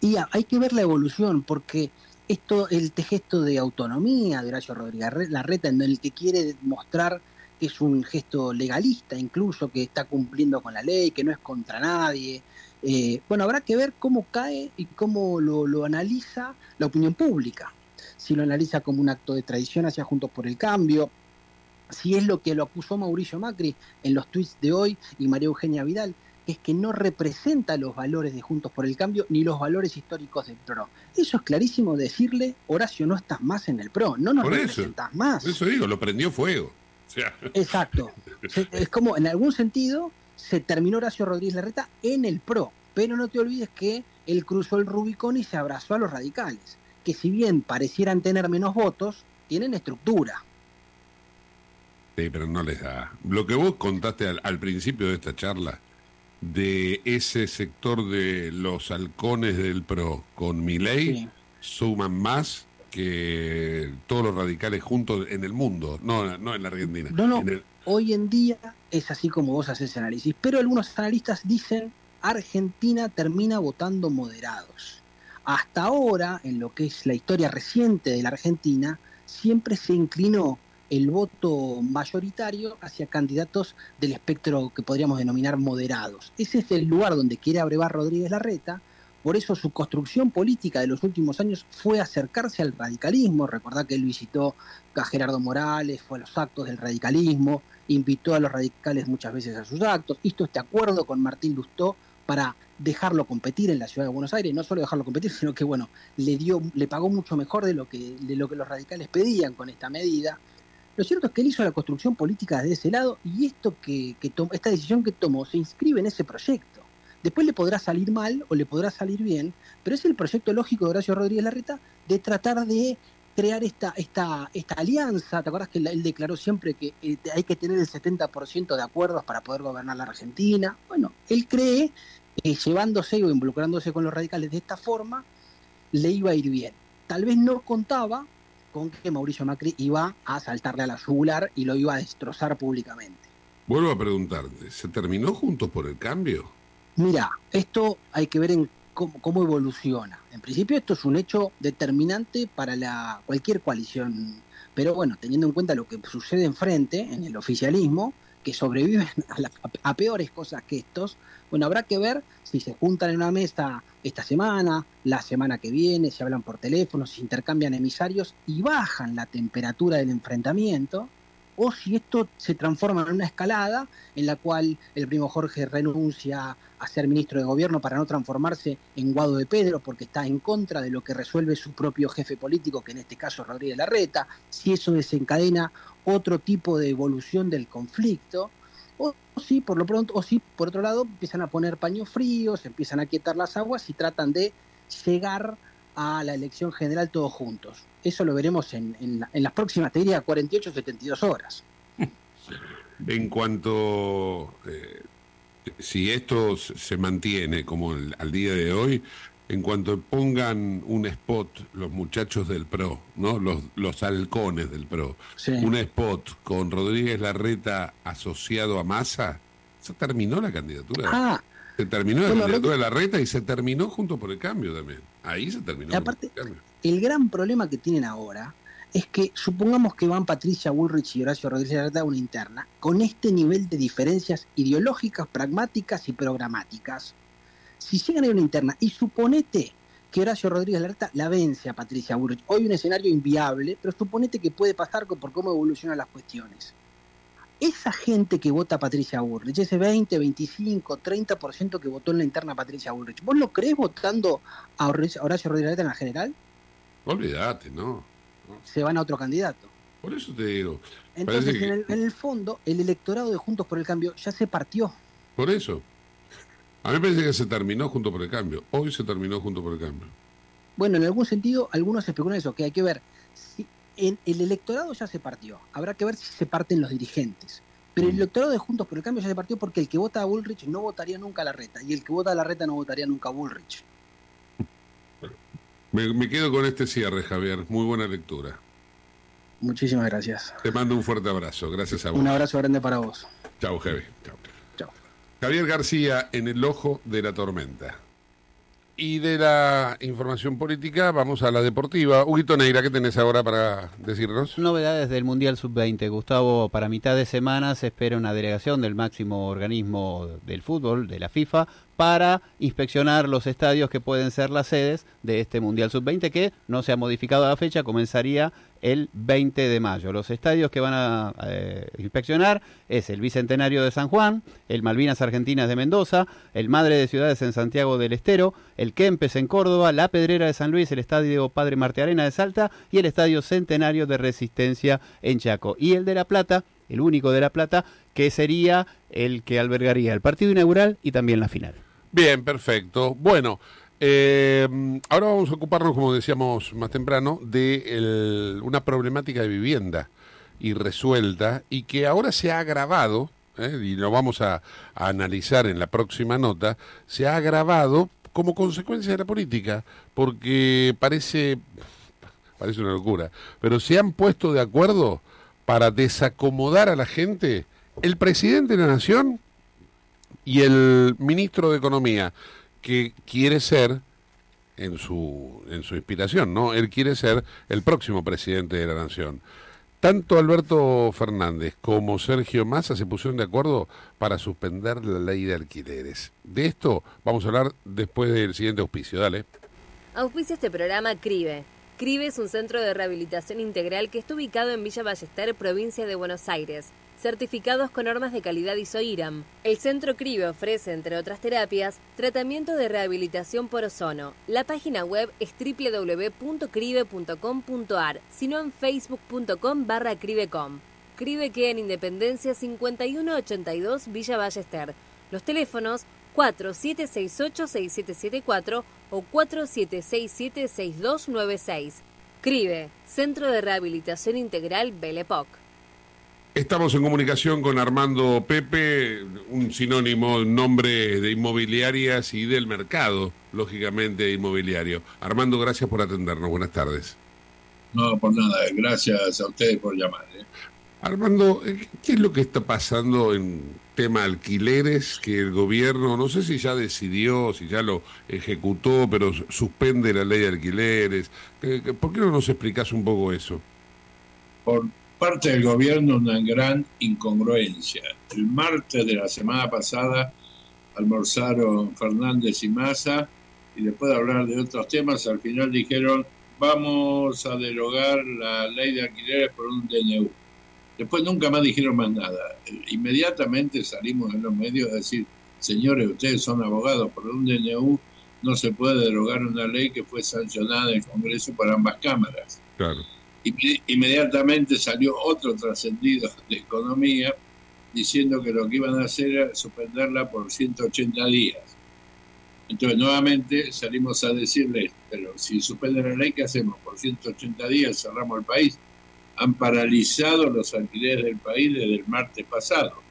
Y hay que ver la evolución, porque esto, el gesto de autonomía de Horacio Rodríguez Arre- Larreta, en el que quiere mostrar que es un gesto legalista, incluso que está cumpliendo con la ley, que no es contra nadie. Eh, bueno, habrá que ver cómo cae y cómo lo, lo analiza la opinión pública. Si lo analiza como un acto de traición hacia Juntos por el Cambio, si es lo que lo acusó Mauricio Macri en los tweets de hoy y María Eugenia Vidal, es que no representa los valores de Juntos por el Cambio ni los valores históricos del PRO. Eso es clarísimo decirle, Horacio, no estás más en el PRO, no nos Por eso. representas más. Por eso digo, lo prendió fuego. O sea, Exacto. Es como, en algún sentido, se terminó Horacio Rodríguez Larreta en el PRO, pero no te olvides que él cruzó el Rubicón y se abrazó a los radicales, que si bien parecieran tener menos votos, tienen estructura. Sí, pero no les da. Lo que vos contaste al, al principio de esta charla de ese sector de los halcones del PRO con Milei suman más que todos los radicales juntos en el mundo, no, no en la Argentina. No, no, En el- hoy en día es así como vos haces análisis, pero algunos analistas dicen Argentina termina votando moderados. Hasta ahora, en lo que es la historia reciente de la Argentina, siempre se inclinó el voto mayoritario hacia candidatos del espectro que podríamos denominar moderados. Ese es el lugar donde quiere abrevar Rodríguez Larreta, por eso su construcción política de los últimos años fue acercarse al radicalismo. Recordá que él visitó a Gerardo Morales, fue a los actos del radicalismo, invitó a los radicales muchas veces a sus actos, hizo este acuerdo con Martín Lustó para dejarlo competir en la ciudad de Buenos Aires, no solo dejarlo competir, sino que bueno, le dio, le pagó mucho mejor de lo que, de lo que los radicales pedían con esta medida. Lo cierto es que él hizo la construcción política desde ese lado y esto que, que tom- esta decisión que tomó se inscribe en ese proyecto. Después le podrá salir mal o le podrá salir bien, pero es el proyecto lógico de Horacio Rodríguez Larreta de tratar de crear esta, esta, esta alianza. ¿Te acuerdas que él- él declaró siempre que eh, hay que tener el 70% de acuerdos para poder gobernar la Argentina? Bueno, él cree que llevándose o involucrándose con los radicales de esta forma, le iba a ir bien. Tal vez no contaba con que Mauricio Macri iba a saltarle a la yugular y lo iba a destrozar públicamente. Vuelvo a preguntarte, ¿se terminó juntos por el cambio? Mira, esto hay que ver en cómo, cómo evoluciona. En principio esto es un hecho determinante para la, cualquier coalición, pero bueno, teniendo en cuenta lo que sucede enfrente, en el oficialismo, que sobreviven a, la- a peores cosas que estos, bueno, habrá que ver si se juntan en una mesa esta semana, la semana que viene, si hablan por teléfono, si intercambian emisarios y bajan la temperatura del enfrentamiento, o si esto se transforma en una escalada en la cual el primo Jorge renuncia a ser ministro de gobierno para no transformarse en Guado de Pedro porque está en contra de lo que resuelve su propio jefe político, que en este caso es Rodríguez Larreta, si eso desencadena otro tipo de evolución del conflicto, o si por lo pronto, o si por otro lado empiezan a poner paños fríos, empiezan a quietar las aguas y tratan de llegar a la elección general todos juntos. Eso lo veremos en, en en las próximas, te diría, 48 o 72 horas. En cuanto, eh, si esto se mantiene como al día de hoy, en cuanto pongan un spot los muchachos del PRO, ¿no? Los, los halcones del PRO, un spot con Rodríguez Larreta asociado a Massa, se terminó la candidatura. Ah, se terminó la bueno, candidatura de Larreta y se terminó junto por el cambio también. Ahí se terminó. Aparte- el Cambio. El gran problema que tienen ahora es que supongamos que van Patricia Bullrich y Horacio Rodríguez Larreta a una interna, con este nivel de diferencias ideológicas, pragmáticas y programáticas. Si llegan a una interna y suponete que Horacio Rodríguez Larreta la vence a Patricia Bullrich, hoy un escenario inviable, pero suponete que puede pasar por cómo evolucionan las cuestiones. Esa gente que vota a Patricia Bullrich, ese 20, 25, 30% que votó en la interna a Patricia Bullrich, ¿vos lo crees votando a Horacio Rodríguez Larreta en la general? Olvídate, ¿no? se van a otro candidato. Por eso te digo. Entonces, que- en, el, en el fondo, el electorado de Juntos por el Cambio ya se partió. Por eso. A mí me parece que se terminó junto por el cambio. Hoy se terminó junto por el cambio. Bueno, en algún sentido, algunos especulan eso, que hay que ver si en el electorado ya se partió. Habrá que ver si se parten los dirigentes. Pero el electorado de Juntos por el Cambio ya se partió porque el que vota a Bullrich no votaría nunca a la reta y el que vota a la reta no votaría nunca a Bullrich. Me, me quedo con este cierre, Javier. Muy buena lectura. Muchísimas gracias. Te mando un fuerte abrazo. Gracias a vos. Un abrazo grande para vos. Chau, Javi. Chau. Javier García en el ojo de la tormenta. Y de la información política vamos a la deportiva. Huguito Neira, ¿qué tenés ahora para decirnos? Novedades del Mundial Sub-20. Gustavo, para mitad de semana se espera una delegación del máximo organismo del fútbol, de la FIFA, para inspeccionar los estadios que pueden ser las sedes de este Mundial Sub-20 que no se ha modificado la fecha, comenzaría el 20 de mayo. Los estadios que van a eh, inspeccionar es el Bicentenario de San Juan, el Malvinas Argentinas de Mendoza, el Madre de Ciudades en Santiago del Estero, el Kempes en Córdoba, la Pedrera de San Luis, el Estadio Padre Marte Arena de Salta y el Estadio Centenario de Resistencia en Chaco. Y el de La Plata, el único de La Plata, que sería el que albergaría el partido inaugural y también la final. Bien, perfecto. Bueno, eh, ahora vamos a ocuparnos, como decíamos más temprano, de el- una problemática de vivienda irresuelta y que ahora se ha agravado ¿eh? y lo vamos a, a analizar en la próxima nota, se ha agravado como consecuencia de la política, porque parece, parece una locura, pero se han puesto de acuerdo para desacomodar a la gente el presidente de la nación y el ministro de Economía, que quiere ser, en su, en su inspiración, ¿no? Él quiere ser el próximo presidente de la nación. Tanto Alberto Fernández como Sergio Massa se pusieron de acuerdo para suspender la ley de alquileres. De esto vamos a hablar después del siguiente auspicio. Dale. Auspicia este programa CRIBE. CRIBE es un centro de rehabilitación integral que está ubicado en Villa Ballester, provincia de Buenos Aires. Certificados con normas de calidad ISOIRAM. El centro CRIBE ofrece, entre otras terapias, tratamiento de rehabilitación por ozono. La página web es www.cribe.com.ar, sino en facebook.com barra cribecom. CRIBE queda en Independencia 5182 Villa Ballester. Los teléfonos 4768-6774 o 4767-6296. CRIBE, Centro de Rehabilitación Integral Belepoc. Estamos en comunicación con Armando Pepe, un sinónimo, un nombre de inmobiliarias y del mercado, lógicamente, inmobiliario. Armando, gracias por atendernos. Buenas tardes. No, por nada. Gracias a ustedes por llamar. ¿eh? Armando, ¿qué es lo que está pasando en tema alquileres que el gobierno, no sé si ya decidió, si ya lo ejecutó, pero suspende la ley de alquileres? ¿Qué- qué- ¿Por qué no nos explicas un poco eso? Por parte del gobierno una gran incongruencia. El martes de la semana pasada almorzaron Fernández y Massa y después de hablar de otros temas, al final dijeron vamos a derogar la ley de alquileres por un DNU. Después nunca más dijeron más nada. Inmediatamente salimos en los medios a decir, señores, ustedes son abogados, por un DNU no se puede derogar una ley que fue sancionada en el Congreso por ambas cámaras. Claro. Inme- Inmediatamente salió otro trascendido de economía diciendo que lo que iban a hacer era suspenderla por 180 días. Entonces, nuevamente salimos a decirles, pero si suspenden la ley, ¿qué hacemos? Por 180 días cerramos el país. Han paralizado los alquileres del país desde el martes pasado.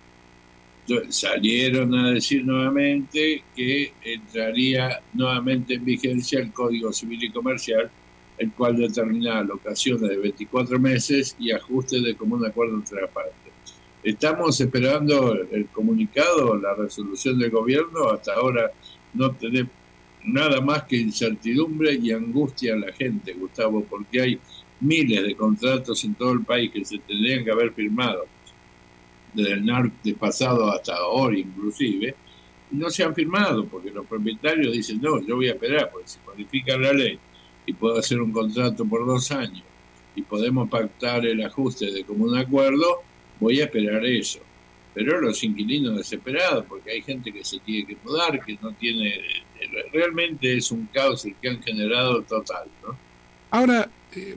Salieron a decir nuevamente que entraría nuevamente en vigencia el Código Civil y Comercial, el cual determina locaciones de 24 meses y ajustes de común acuerdo entre las partes. Estamos esperando el comunicado, la resolución del gobierno. Hasta ahora no tenemos nada más que incertidumbre y angustia a la gente, Gustavo, porque hay miles de contratos en todo el país que se tendrían que haber firmado desde el pasado hasta ahora inclusive, no se han firmado porque los propietarios dicen, no, yo voy a esperar, porque si modifica la ley y puedo hacer un contrato por dos años y podemos pactar el ajuste de común acuerdo, voy a esperar eso. Pero los inquilinos desesperados, porque hay gente que se tiene que mudar, que no tiene... Realmente es un caos el que han generado total, ¿no? Ahora, eh,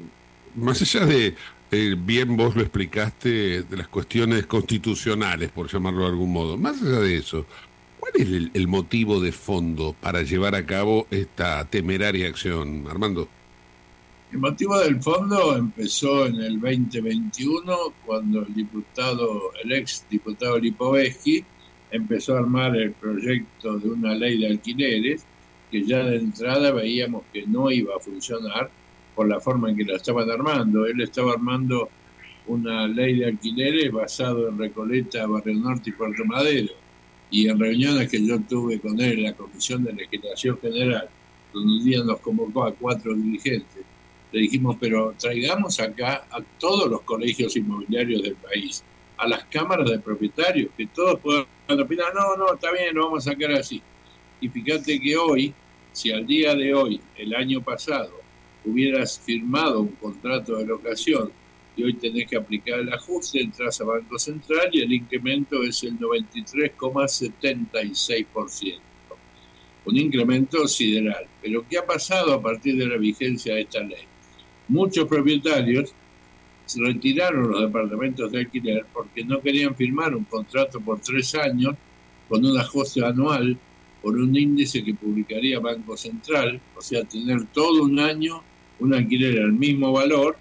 más allá de, eh, bien vos lo explicaste, de las cuestiones constitucionales, por llamarlo de algún modo, más allá de eso, ¿cuál es el, el motivo de fondo para llevar a cabo esta temeraria acción, Armando? El motivo del fondo empezó en el 2021 cuando el diputado, el ex diputado Lipovetsky empezó a armar el proyecto de una ley de alquileres que ya de entrada veíamos que no iba a funcionar por la forma en que la estaban armando. Él estaba armando una ley de alquileres basado en Recoleta, Barrio Norte y Puerto Madero. Y en reuniones que yo tuve con él en la Comisión de Legislación General, donde un día nos convocó a cuatro dirigentes, le dijimos, pero traigamos acá a todos los colegios inmobiliarios del país, a las cámaras de propietarios, que todos puedan opinar, no, no, está bien, lo vamos a sacar así. Y fíjate que hoy, si al día de hoy, el año pasado, hubieras firmado un contrato de locación y hoy tenés que aplicar el ajuste, entras a Banco Central y el incremento es el 93,76%. Un incremento sideral. Pero ¿qué ha pasado a partir de la vigencia de esta ley? Muchos propietarios retiraron los departamentos de alquiler porque no querían firmar un contrato por tres años con un ajuste anual por un índice que publicaría Banco Central, o sea, tener todo un año un alquiler al mismo valor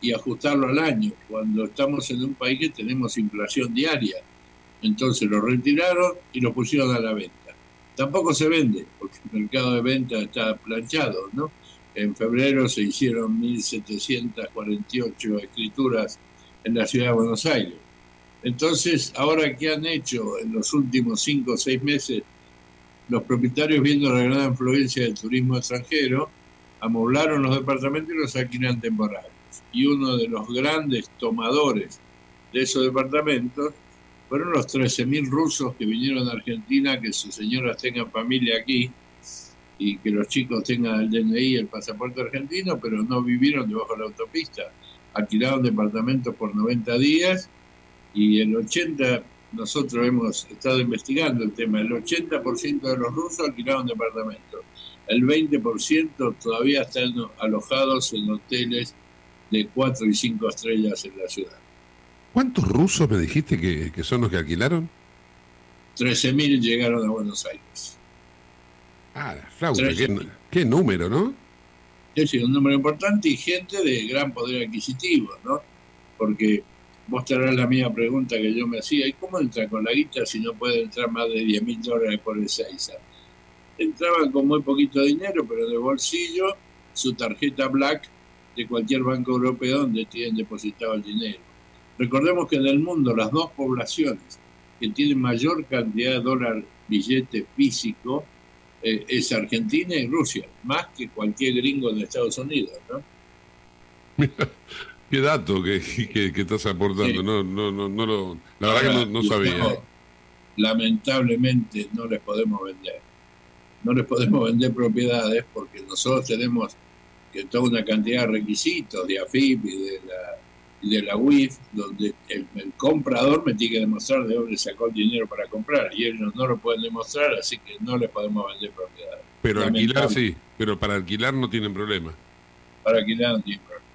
y ajustarlo al año, cuando estamos en un país que tenemos inflación diaria. Entonces lo retiraron y lo pusieron a la venta. Tampoco se vende, porque el mercado de venta está planchado, ¿no? En febrero se hicieron 1.748 escrituras en la ciudad de Buenos Aires. Entonces, ahora que han hecho en los últimos cinco o seis meses los propietarios viendo la gran influencia del turismo extranjero, amoblaron los departamentos y los alquilan temporales. Y uno de los grandes tomadores de esos departamentos fueron los 13.000 rusos que vinieron a Argentina, que sus señoras tengan familia aquí y que los chicos tengan el DNI, el pasaporte argentino, pero no vivieron debajo de la autopista. Alquilaron departamentos por 90 días y el 80, nosotros hemos estado investigando el tema, el 80% de los rusos alquilaron departamentos, el 20% todavía están alojados en hoteles de 4 y 5 estrellas en la ciudad. ¿Cuántos rusos me dijiste que, que son los que alquilaron? 13.000 llegaron a Buenos Aires. Ah, la flauta, qué, qué número, ¿no? Es decir, un número importante y gente de gran poder adquisitivo, ¿no? Porque vos te harás la misma pregunta que yo me hacía, ¿y cómo entra con la guita si no puede entrar más de 10 mil dólares por el 6? Entraban con muy poquito dinero, pero de bolsillo, su tarjeta Black de cualquier banco europeo donde tienen depositado el dinero. Recordemos que en el mundo las dos poblaciones que tienen mayor cantidad de dólar billete físico eh, es Argentina y Rusia, más que cualquier gringo de Estados Unidos, ¿no? Qué dato que, que, que estás aportando, Sí. no, no, no, no lo, la verdad que no, sabía. Lamentablemente no les podemos vender. No les podemos vender propiedades porque nosotros tenemos que toda una cantidad de requisitos de AFIP y de la, y de la UIF, donde el, el comprador me tiene que demostrar de dónde sacó el dinero para comprar y ellos no lo pueden demostrar, así que no les podemos vender propiedades. Pero alquilar sí, pero para alquilar no tienen problema. Para alquilar no tiene problema.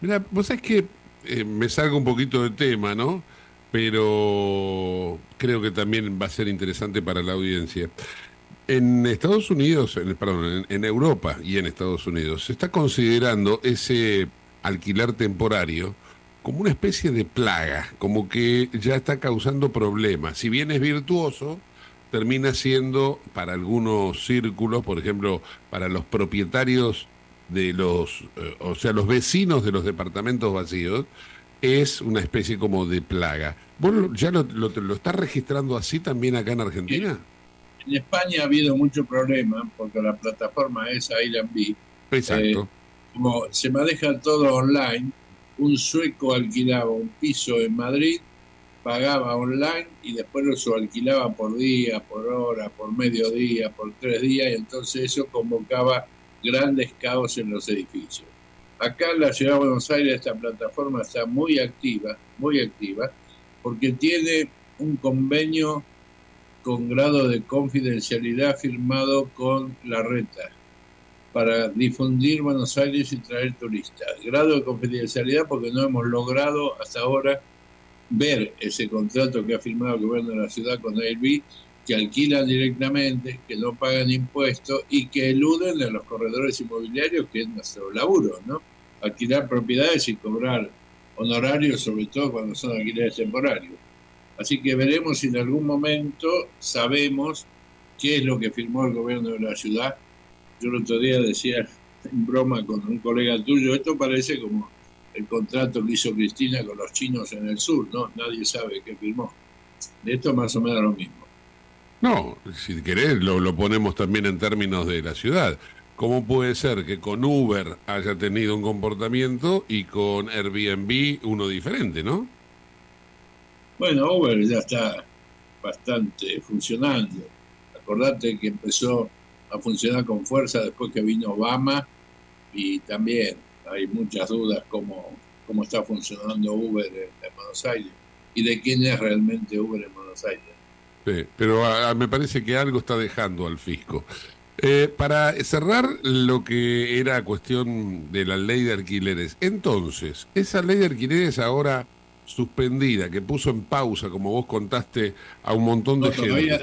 Mira, vos sabés que eh, me salgo un poquito de tema, ¿no? Pero creo que también va a ser interesante para la audiencia. En Estados Unidos, en, perdón, en, Europa y en Estados Unidos, se está considerando ese alquiler temporario como una especie de plaga, como que ya está causando problemas. Si bien es virtuoso, termina siendo para algunos círculos, por ejemplo, para los propietarios de los, eh, o sea, los vecinos de los departamentos vacíos, es una especie como de plaga. ¿Vos ya lo, lo estás registrando así también acá en Argentina? En España ha habido mucho problema porque la plataforma es Airbnb. Exacto. Eh, como se maneja todo online, un sueco alquilaba un piso en Madrid, pagaba online y después lo subalquilaba por día, por hora, por mediodía, por tres días, y entonces eso convocaba grandes caos en los edificios. Acá en la ciudad de Buenos Aires esta plataforma está muy activa, muy activa, porque tiene un convenio con grado de confidencialidad firmado con la reta para difundir Buenos Aires y traer turistas. Grado de confidencialidad porque no hemos logrado hasta ahora ver ese contrato que ha firmado el gobierno de la ciudad con Airbnb, que alquilan directamente, que no pagan impuestos y que eluden a los corredores inmobiliarios, que es nuestro laburo, ¿no? Alquilar propiedades y cobrar honorarios, sobre todo cuando son alquileres temporarios. Así que veremos si en algún momento sabemos qué es lo que firmó el gobierno de la ciudad. Yo el otro día decía en broma con un colega tuyo, esto parece como el contrato que hizo Cristina con los chinos en el sur, ¿no? Nadie sabe qué firmó. De esto más o menos lo mismo. No, si querés lo, lo ponemos también en términos de la ciudad. ¿Cómo puede ser que con Uber haya tenido un comportamiento y con Airbnb uno diferente, no? Bueno, Uber ya está bastante funcionando. Acordate que empezó a funcionar con fuerza después que vino Obama y también hay muchas dudas cómo, cómo está funcionando Uber en, en Buenos Aires y de quién es realmente Uber en Buenos Aires. Sí, pero ah, me parece que algo está dejando al fisco. Eh, para cerrar lo que era cuestión de la ley de alquileres, entonces, esa ley de alquileres ahora suspendida, que puso en pausa, como vos contaste, a un montón de No, gente.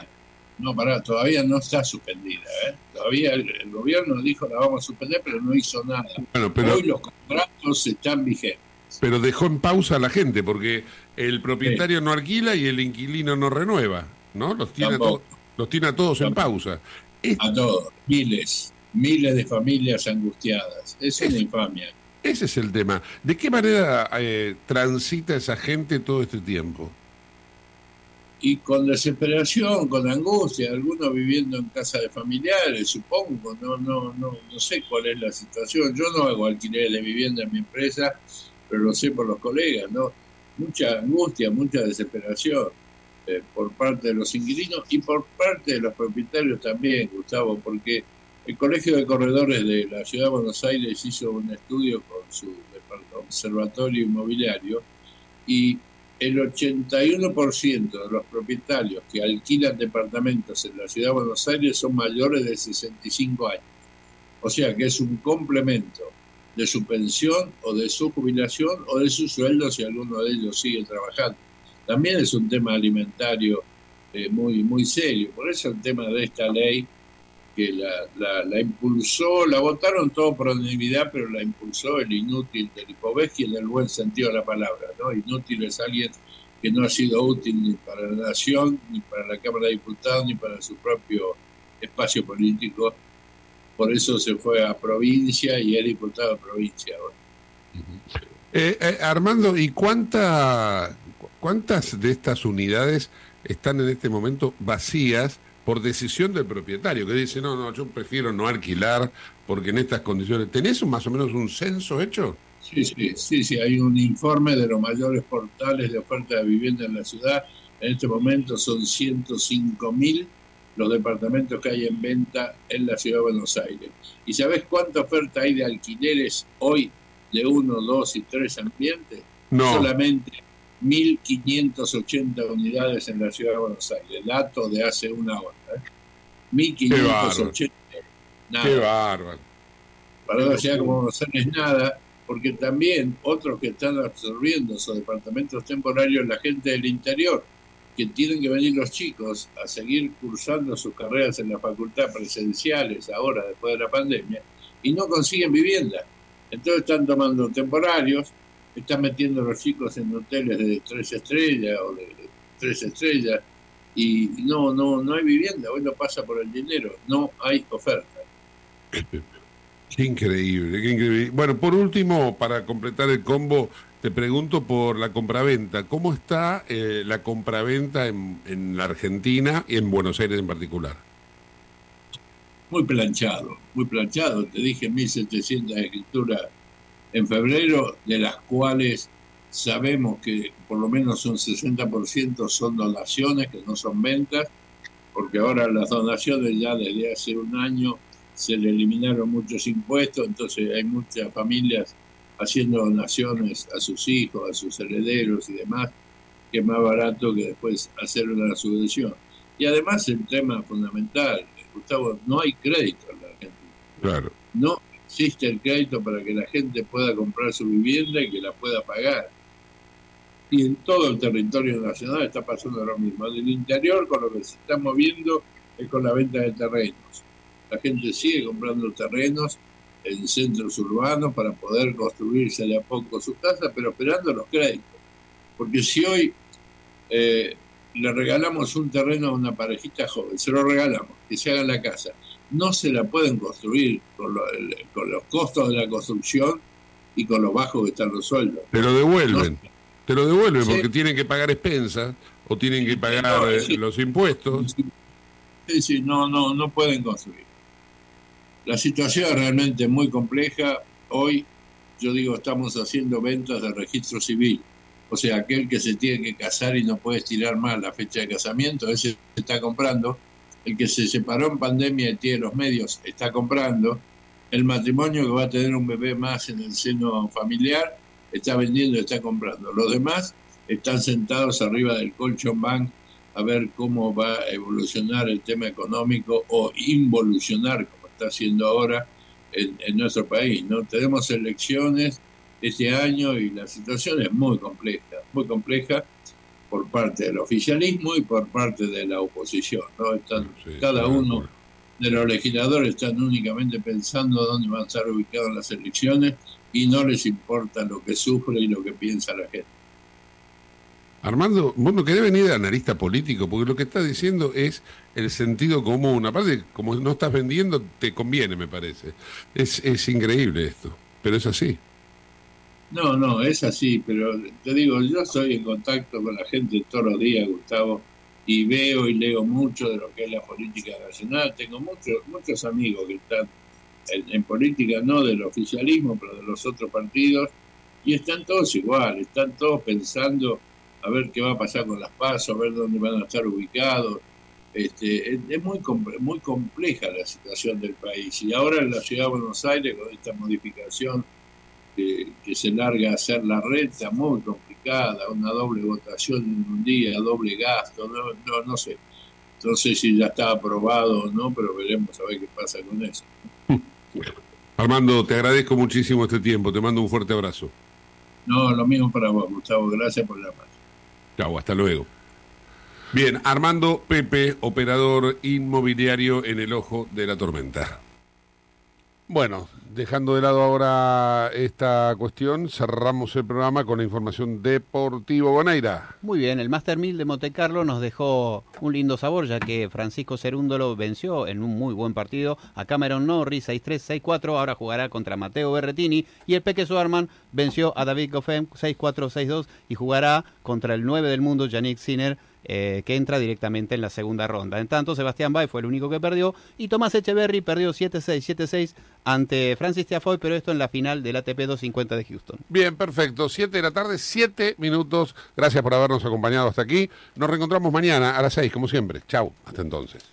no, pará, todavía no está suspendida. ¿eh? Todavía el, el gobierno dijo la vamos a suspender, pero no hizo nada. Bueno, pero- Hoy los contratos están vigentes. Pero dejó en pausa a la gente porque el propietario no alquila y el inquilino no renueva, ¿no? Los tiene, a to- los tiene a todos en pausa. A todos, miles, miles de familias angustiadas. Es una infamia. Ese es el tema. ¿De qué manera eh, transita esa gente todo este tiempo? Y con desesperación, con angustia, algunos viviendo en casa de familiares, supongo, no, no, no, no sé cuál es la situación. Yo no hago alquiler de vivienda en mi empresa, pero lo sé por los colegas, ¿no? Mucha angustia, mucha desesperación eh, por parte de los inquilinos y por parte de los propietarios también, Gustavo, porque el Colegio de Corredores de la Ciudad de Buenos Aires hizo un estudio con su observatorio inmobiliario y el 81% de los propietarios que alquilan departamentos en la Ciudad de Buenos Aires son mayores de 65 años. O sea que es un complemento de su pensión o de su jubilación o de su sueldo si alguno de ellos sigue trabajando. También es un tema alimentario eh, muy, muy serio. Por eso el tema de esta ley que la, la, la impulsó, la votaron todo por unanimidad, pero la impulsó el inútil de Lipovetsky en el buen sentido de la palabra. ¿no? Inútil es alguien que no ha sido útil ni para la nación, ni para la Cámara de Diputados, ni para su propio espacio político. Por eso se fue a provincia y es diputado de provincia ahora. Eh, eh, Armando, ¿y cuánta, cuántas de estas unidades están en este momento vacías por decisión del propietario? Que dice, no, no, yo prefiero no alquilar porque en estas condiciones... ¿Tenés un- más o menos un censo hecho? Sí, sí, sí, sí, hay un informe de los mayores portales de oferta de vivienda en la ciudad. En este momento son 105 mil los departamentos que hay en venta en la ciudad de Buenos Aires. ¿Y sabés cuánta oferta hay de alquileres hoy de uno, dos y tres ambientes? No. Solamente 1.580 unidades en la ciudad de Buenos Aires. Dato de hace una hora. ¿eh? 1.580. Nada. Qué bárbaro. Para la ciudad como Buenos Aires nada, porque también otros que están absorbiendo esos departamentos temporarios, la gente del interior, que tienen que venir los chicos a seguir cursando sus carreras en la facultad presenciales ahora, después de la pandemia, y no consiguen vivienda. Entonces están tomando temporarios, están metiendo a los chicos en hoteles de tres estrellas o de tres estrellas, y no, no, no hay vivienda, hoy lo pasa por el dinero, no hay oferta. Qué increíble, qué increíble. Bueno, por último, para completar el combo, te pregunto por la compraventa. ¿Cómo está eh, la compraventa en, en la Argentina y en Buenos Aires en particular? muy planchado, muy planchado. Te dije 1.700 escrituras en febrero, de las cuales sabemos que por lo menos un 60% son donaciones, que no son ventas, porque ahora las donaciones ya desde hace un año se le eliminaron muchos impuestos, entonces hay muchas familias haciendo donaciones a sus hijos, a sus herederos y demás, que es más barato que después hacer una subvención. Y además el tema fundamental, Gustavo, no hay crédito en la Argentina. Claro. No existe el crédito para que la gente pueda comprar su vivienda y que la pueda pagar. Y en todo el territorio nacional está pasando lo mismo. En el interior, con lo que se está moviendo, es con la venta de terrenos. La gente sigue comprando terrenos en centros urbanos para poder construirse de a poco su casa, pero esperando los créditos. Porque si hoy eh, le regalamos un terreno a una parejita joven, se lo regalamos, que se haga la casa, no se la pueden construir con, lo- el- con los costos de la construcción y con los bajos que están los sueldos. Te lo devuelven. Te lo devuelven Sí. porque tienen que pagar expensas o tienen que pagar no, eh, sí. los impuestos. Sí, sí, no, no, no pueden construir. La situación es realmente muy compleja. Hoy, yo digo, estamos haciendo ventas de registro civil. O sea, aquel que se tiene que casar y no puede estirar más la fecha de casamiento, ese se está comprando. El que se separó en pandemia y tiene los medios, está comprando. El matrimonio que va a tener un bebé más en el seno familiar, está vendiendo está comprando. Los demás están sentados arriba del colchón bank a ver cómo va a evolucionar el tema económico o involucionar, como está haciendo ahora en, en nuestro país. ¿no? Tenemos elecciones este año y la situación es muy compleja, muy compleja por parte del oficialismo y por parte de la oposición. ¿no? Están cada uno de los legisladores están únicamente pensando dónde van a estar ubicadas las elecciones y no les importa lo que sufre y lo que piensa la gente. Armando, vos no querés venir de analista político, porque lo que estás diciendo es el sentido común. Aparte, como no estás vendiendo, te conviene, me parece. Es, es increíble esto, pero es así. No, no, es así, pero te digo, yo estoy en contacto con la gente todos los días, Gustavo, y veo y leo mucho de lo que es la política nacional. Tengo muchos muchos amigos que están en, en política, no del oficialismo, pero de los otros partidos, y están todos igual, están todos pensando a ver qué va a pasar con las pasos, a ver dónde van a estar ubicados. Este, es, muy, muy compleja la situación del país. Y ahora en la ciudad de Buenos Aires, con esta modificación que, que se larga a hacer la está muy complicada, una doble votación en un día, doble gasto, no, no, no sé. No sé si ya está aprobado o no, pero veremos a ver qué pasa con eso. Armando, te agradezco muchísimo este tiempo, te mando un fuerte abrazo. No, lo mismo para vos, Gustavo. Gracias por la mano. Chau, hasta luego. Bien, Armando Pepe, operador inmobiliario en el ojo de la tormenta. Bueno, dejando de lado ahora esta cuestión, cerramos el programa con la información deportiva. Boneira. Muy bien, el Master 1000 de Monte Carlo nos dejó un lindo sabor, ya que Francisco Cerúndolo venció en un muy buen partido a Cameron Norris 6-3, 6-4. Ahora jugará contra Mateo Berretini. Y el Peque Suarman venció a David Goffin 6-4, 6-2 y jugará contra el 9 del mundo, Yannick Sinner. Eh, que entra directamente en la segunda ronda. En tanto, Sebastián Bay fue el único que perdió y Tomás Echeverry perdió 7-6, 7-6 ante Francis Tiafoe, pero esto en la final del ATP 250 de Houston. Bien, perfecto. Siete de la tarde, siete minutos. Gracias por habernos acompañado hasta aquí. Nos reencontramos mañana a las seis, como siempre. Chau, hasta entonces.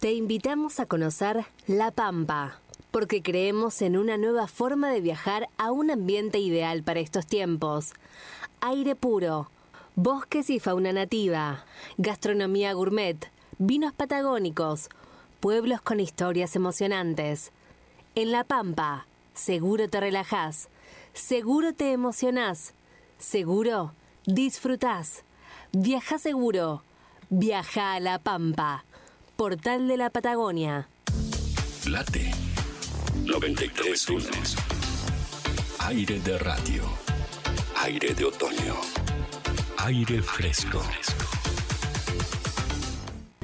Te invitamos a conocer La Pampa, porque creemos en una nueva forma de viajar a un ambiente ideal para estos tiempos. Aire puro, bosques y fauna nativa, gastronomía gourmet, vinos patagónicos, pueblos con historias emocionantes. En La Pampa, seguro te relajás, seguro te emocionás, seguro disfrutás. Viaja seguro, viaja a La Pampa. Portal de la Patagonia. Late 931. Aire de radio. Aire de otoño. Aire fresco.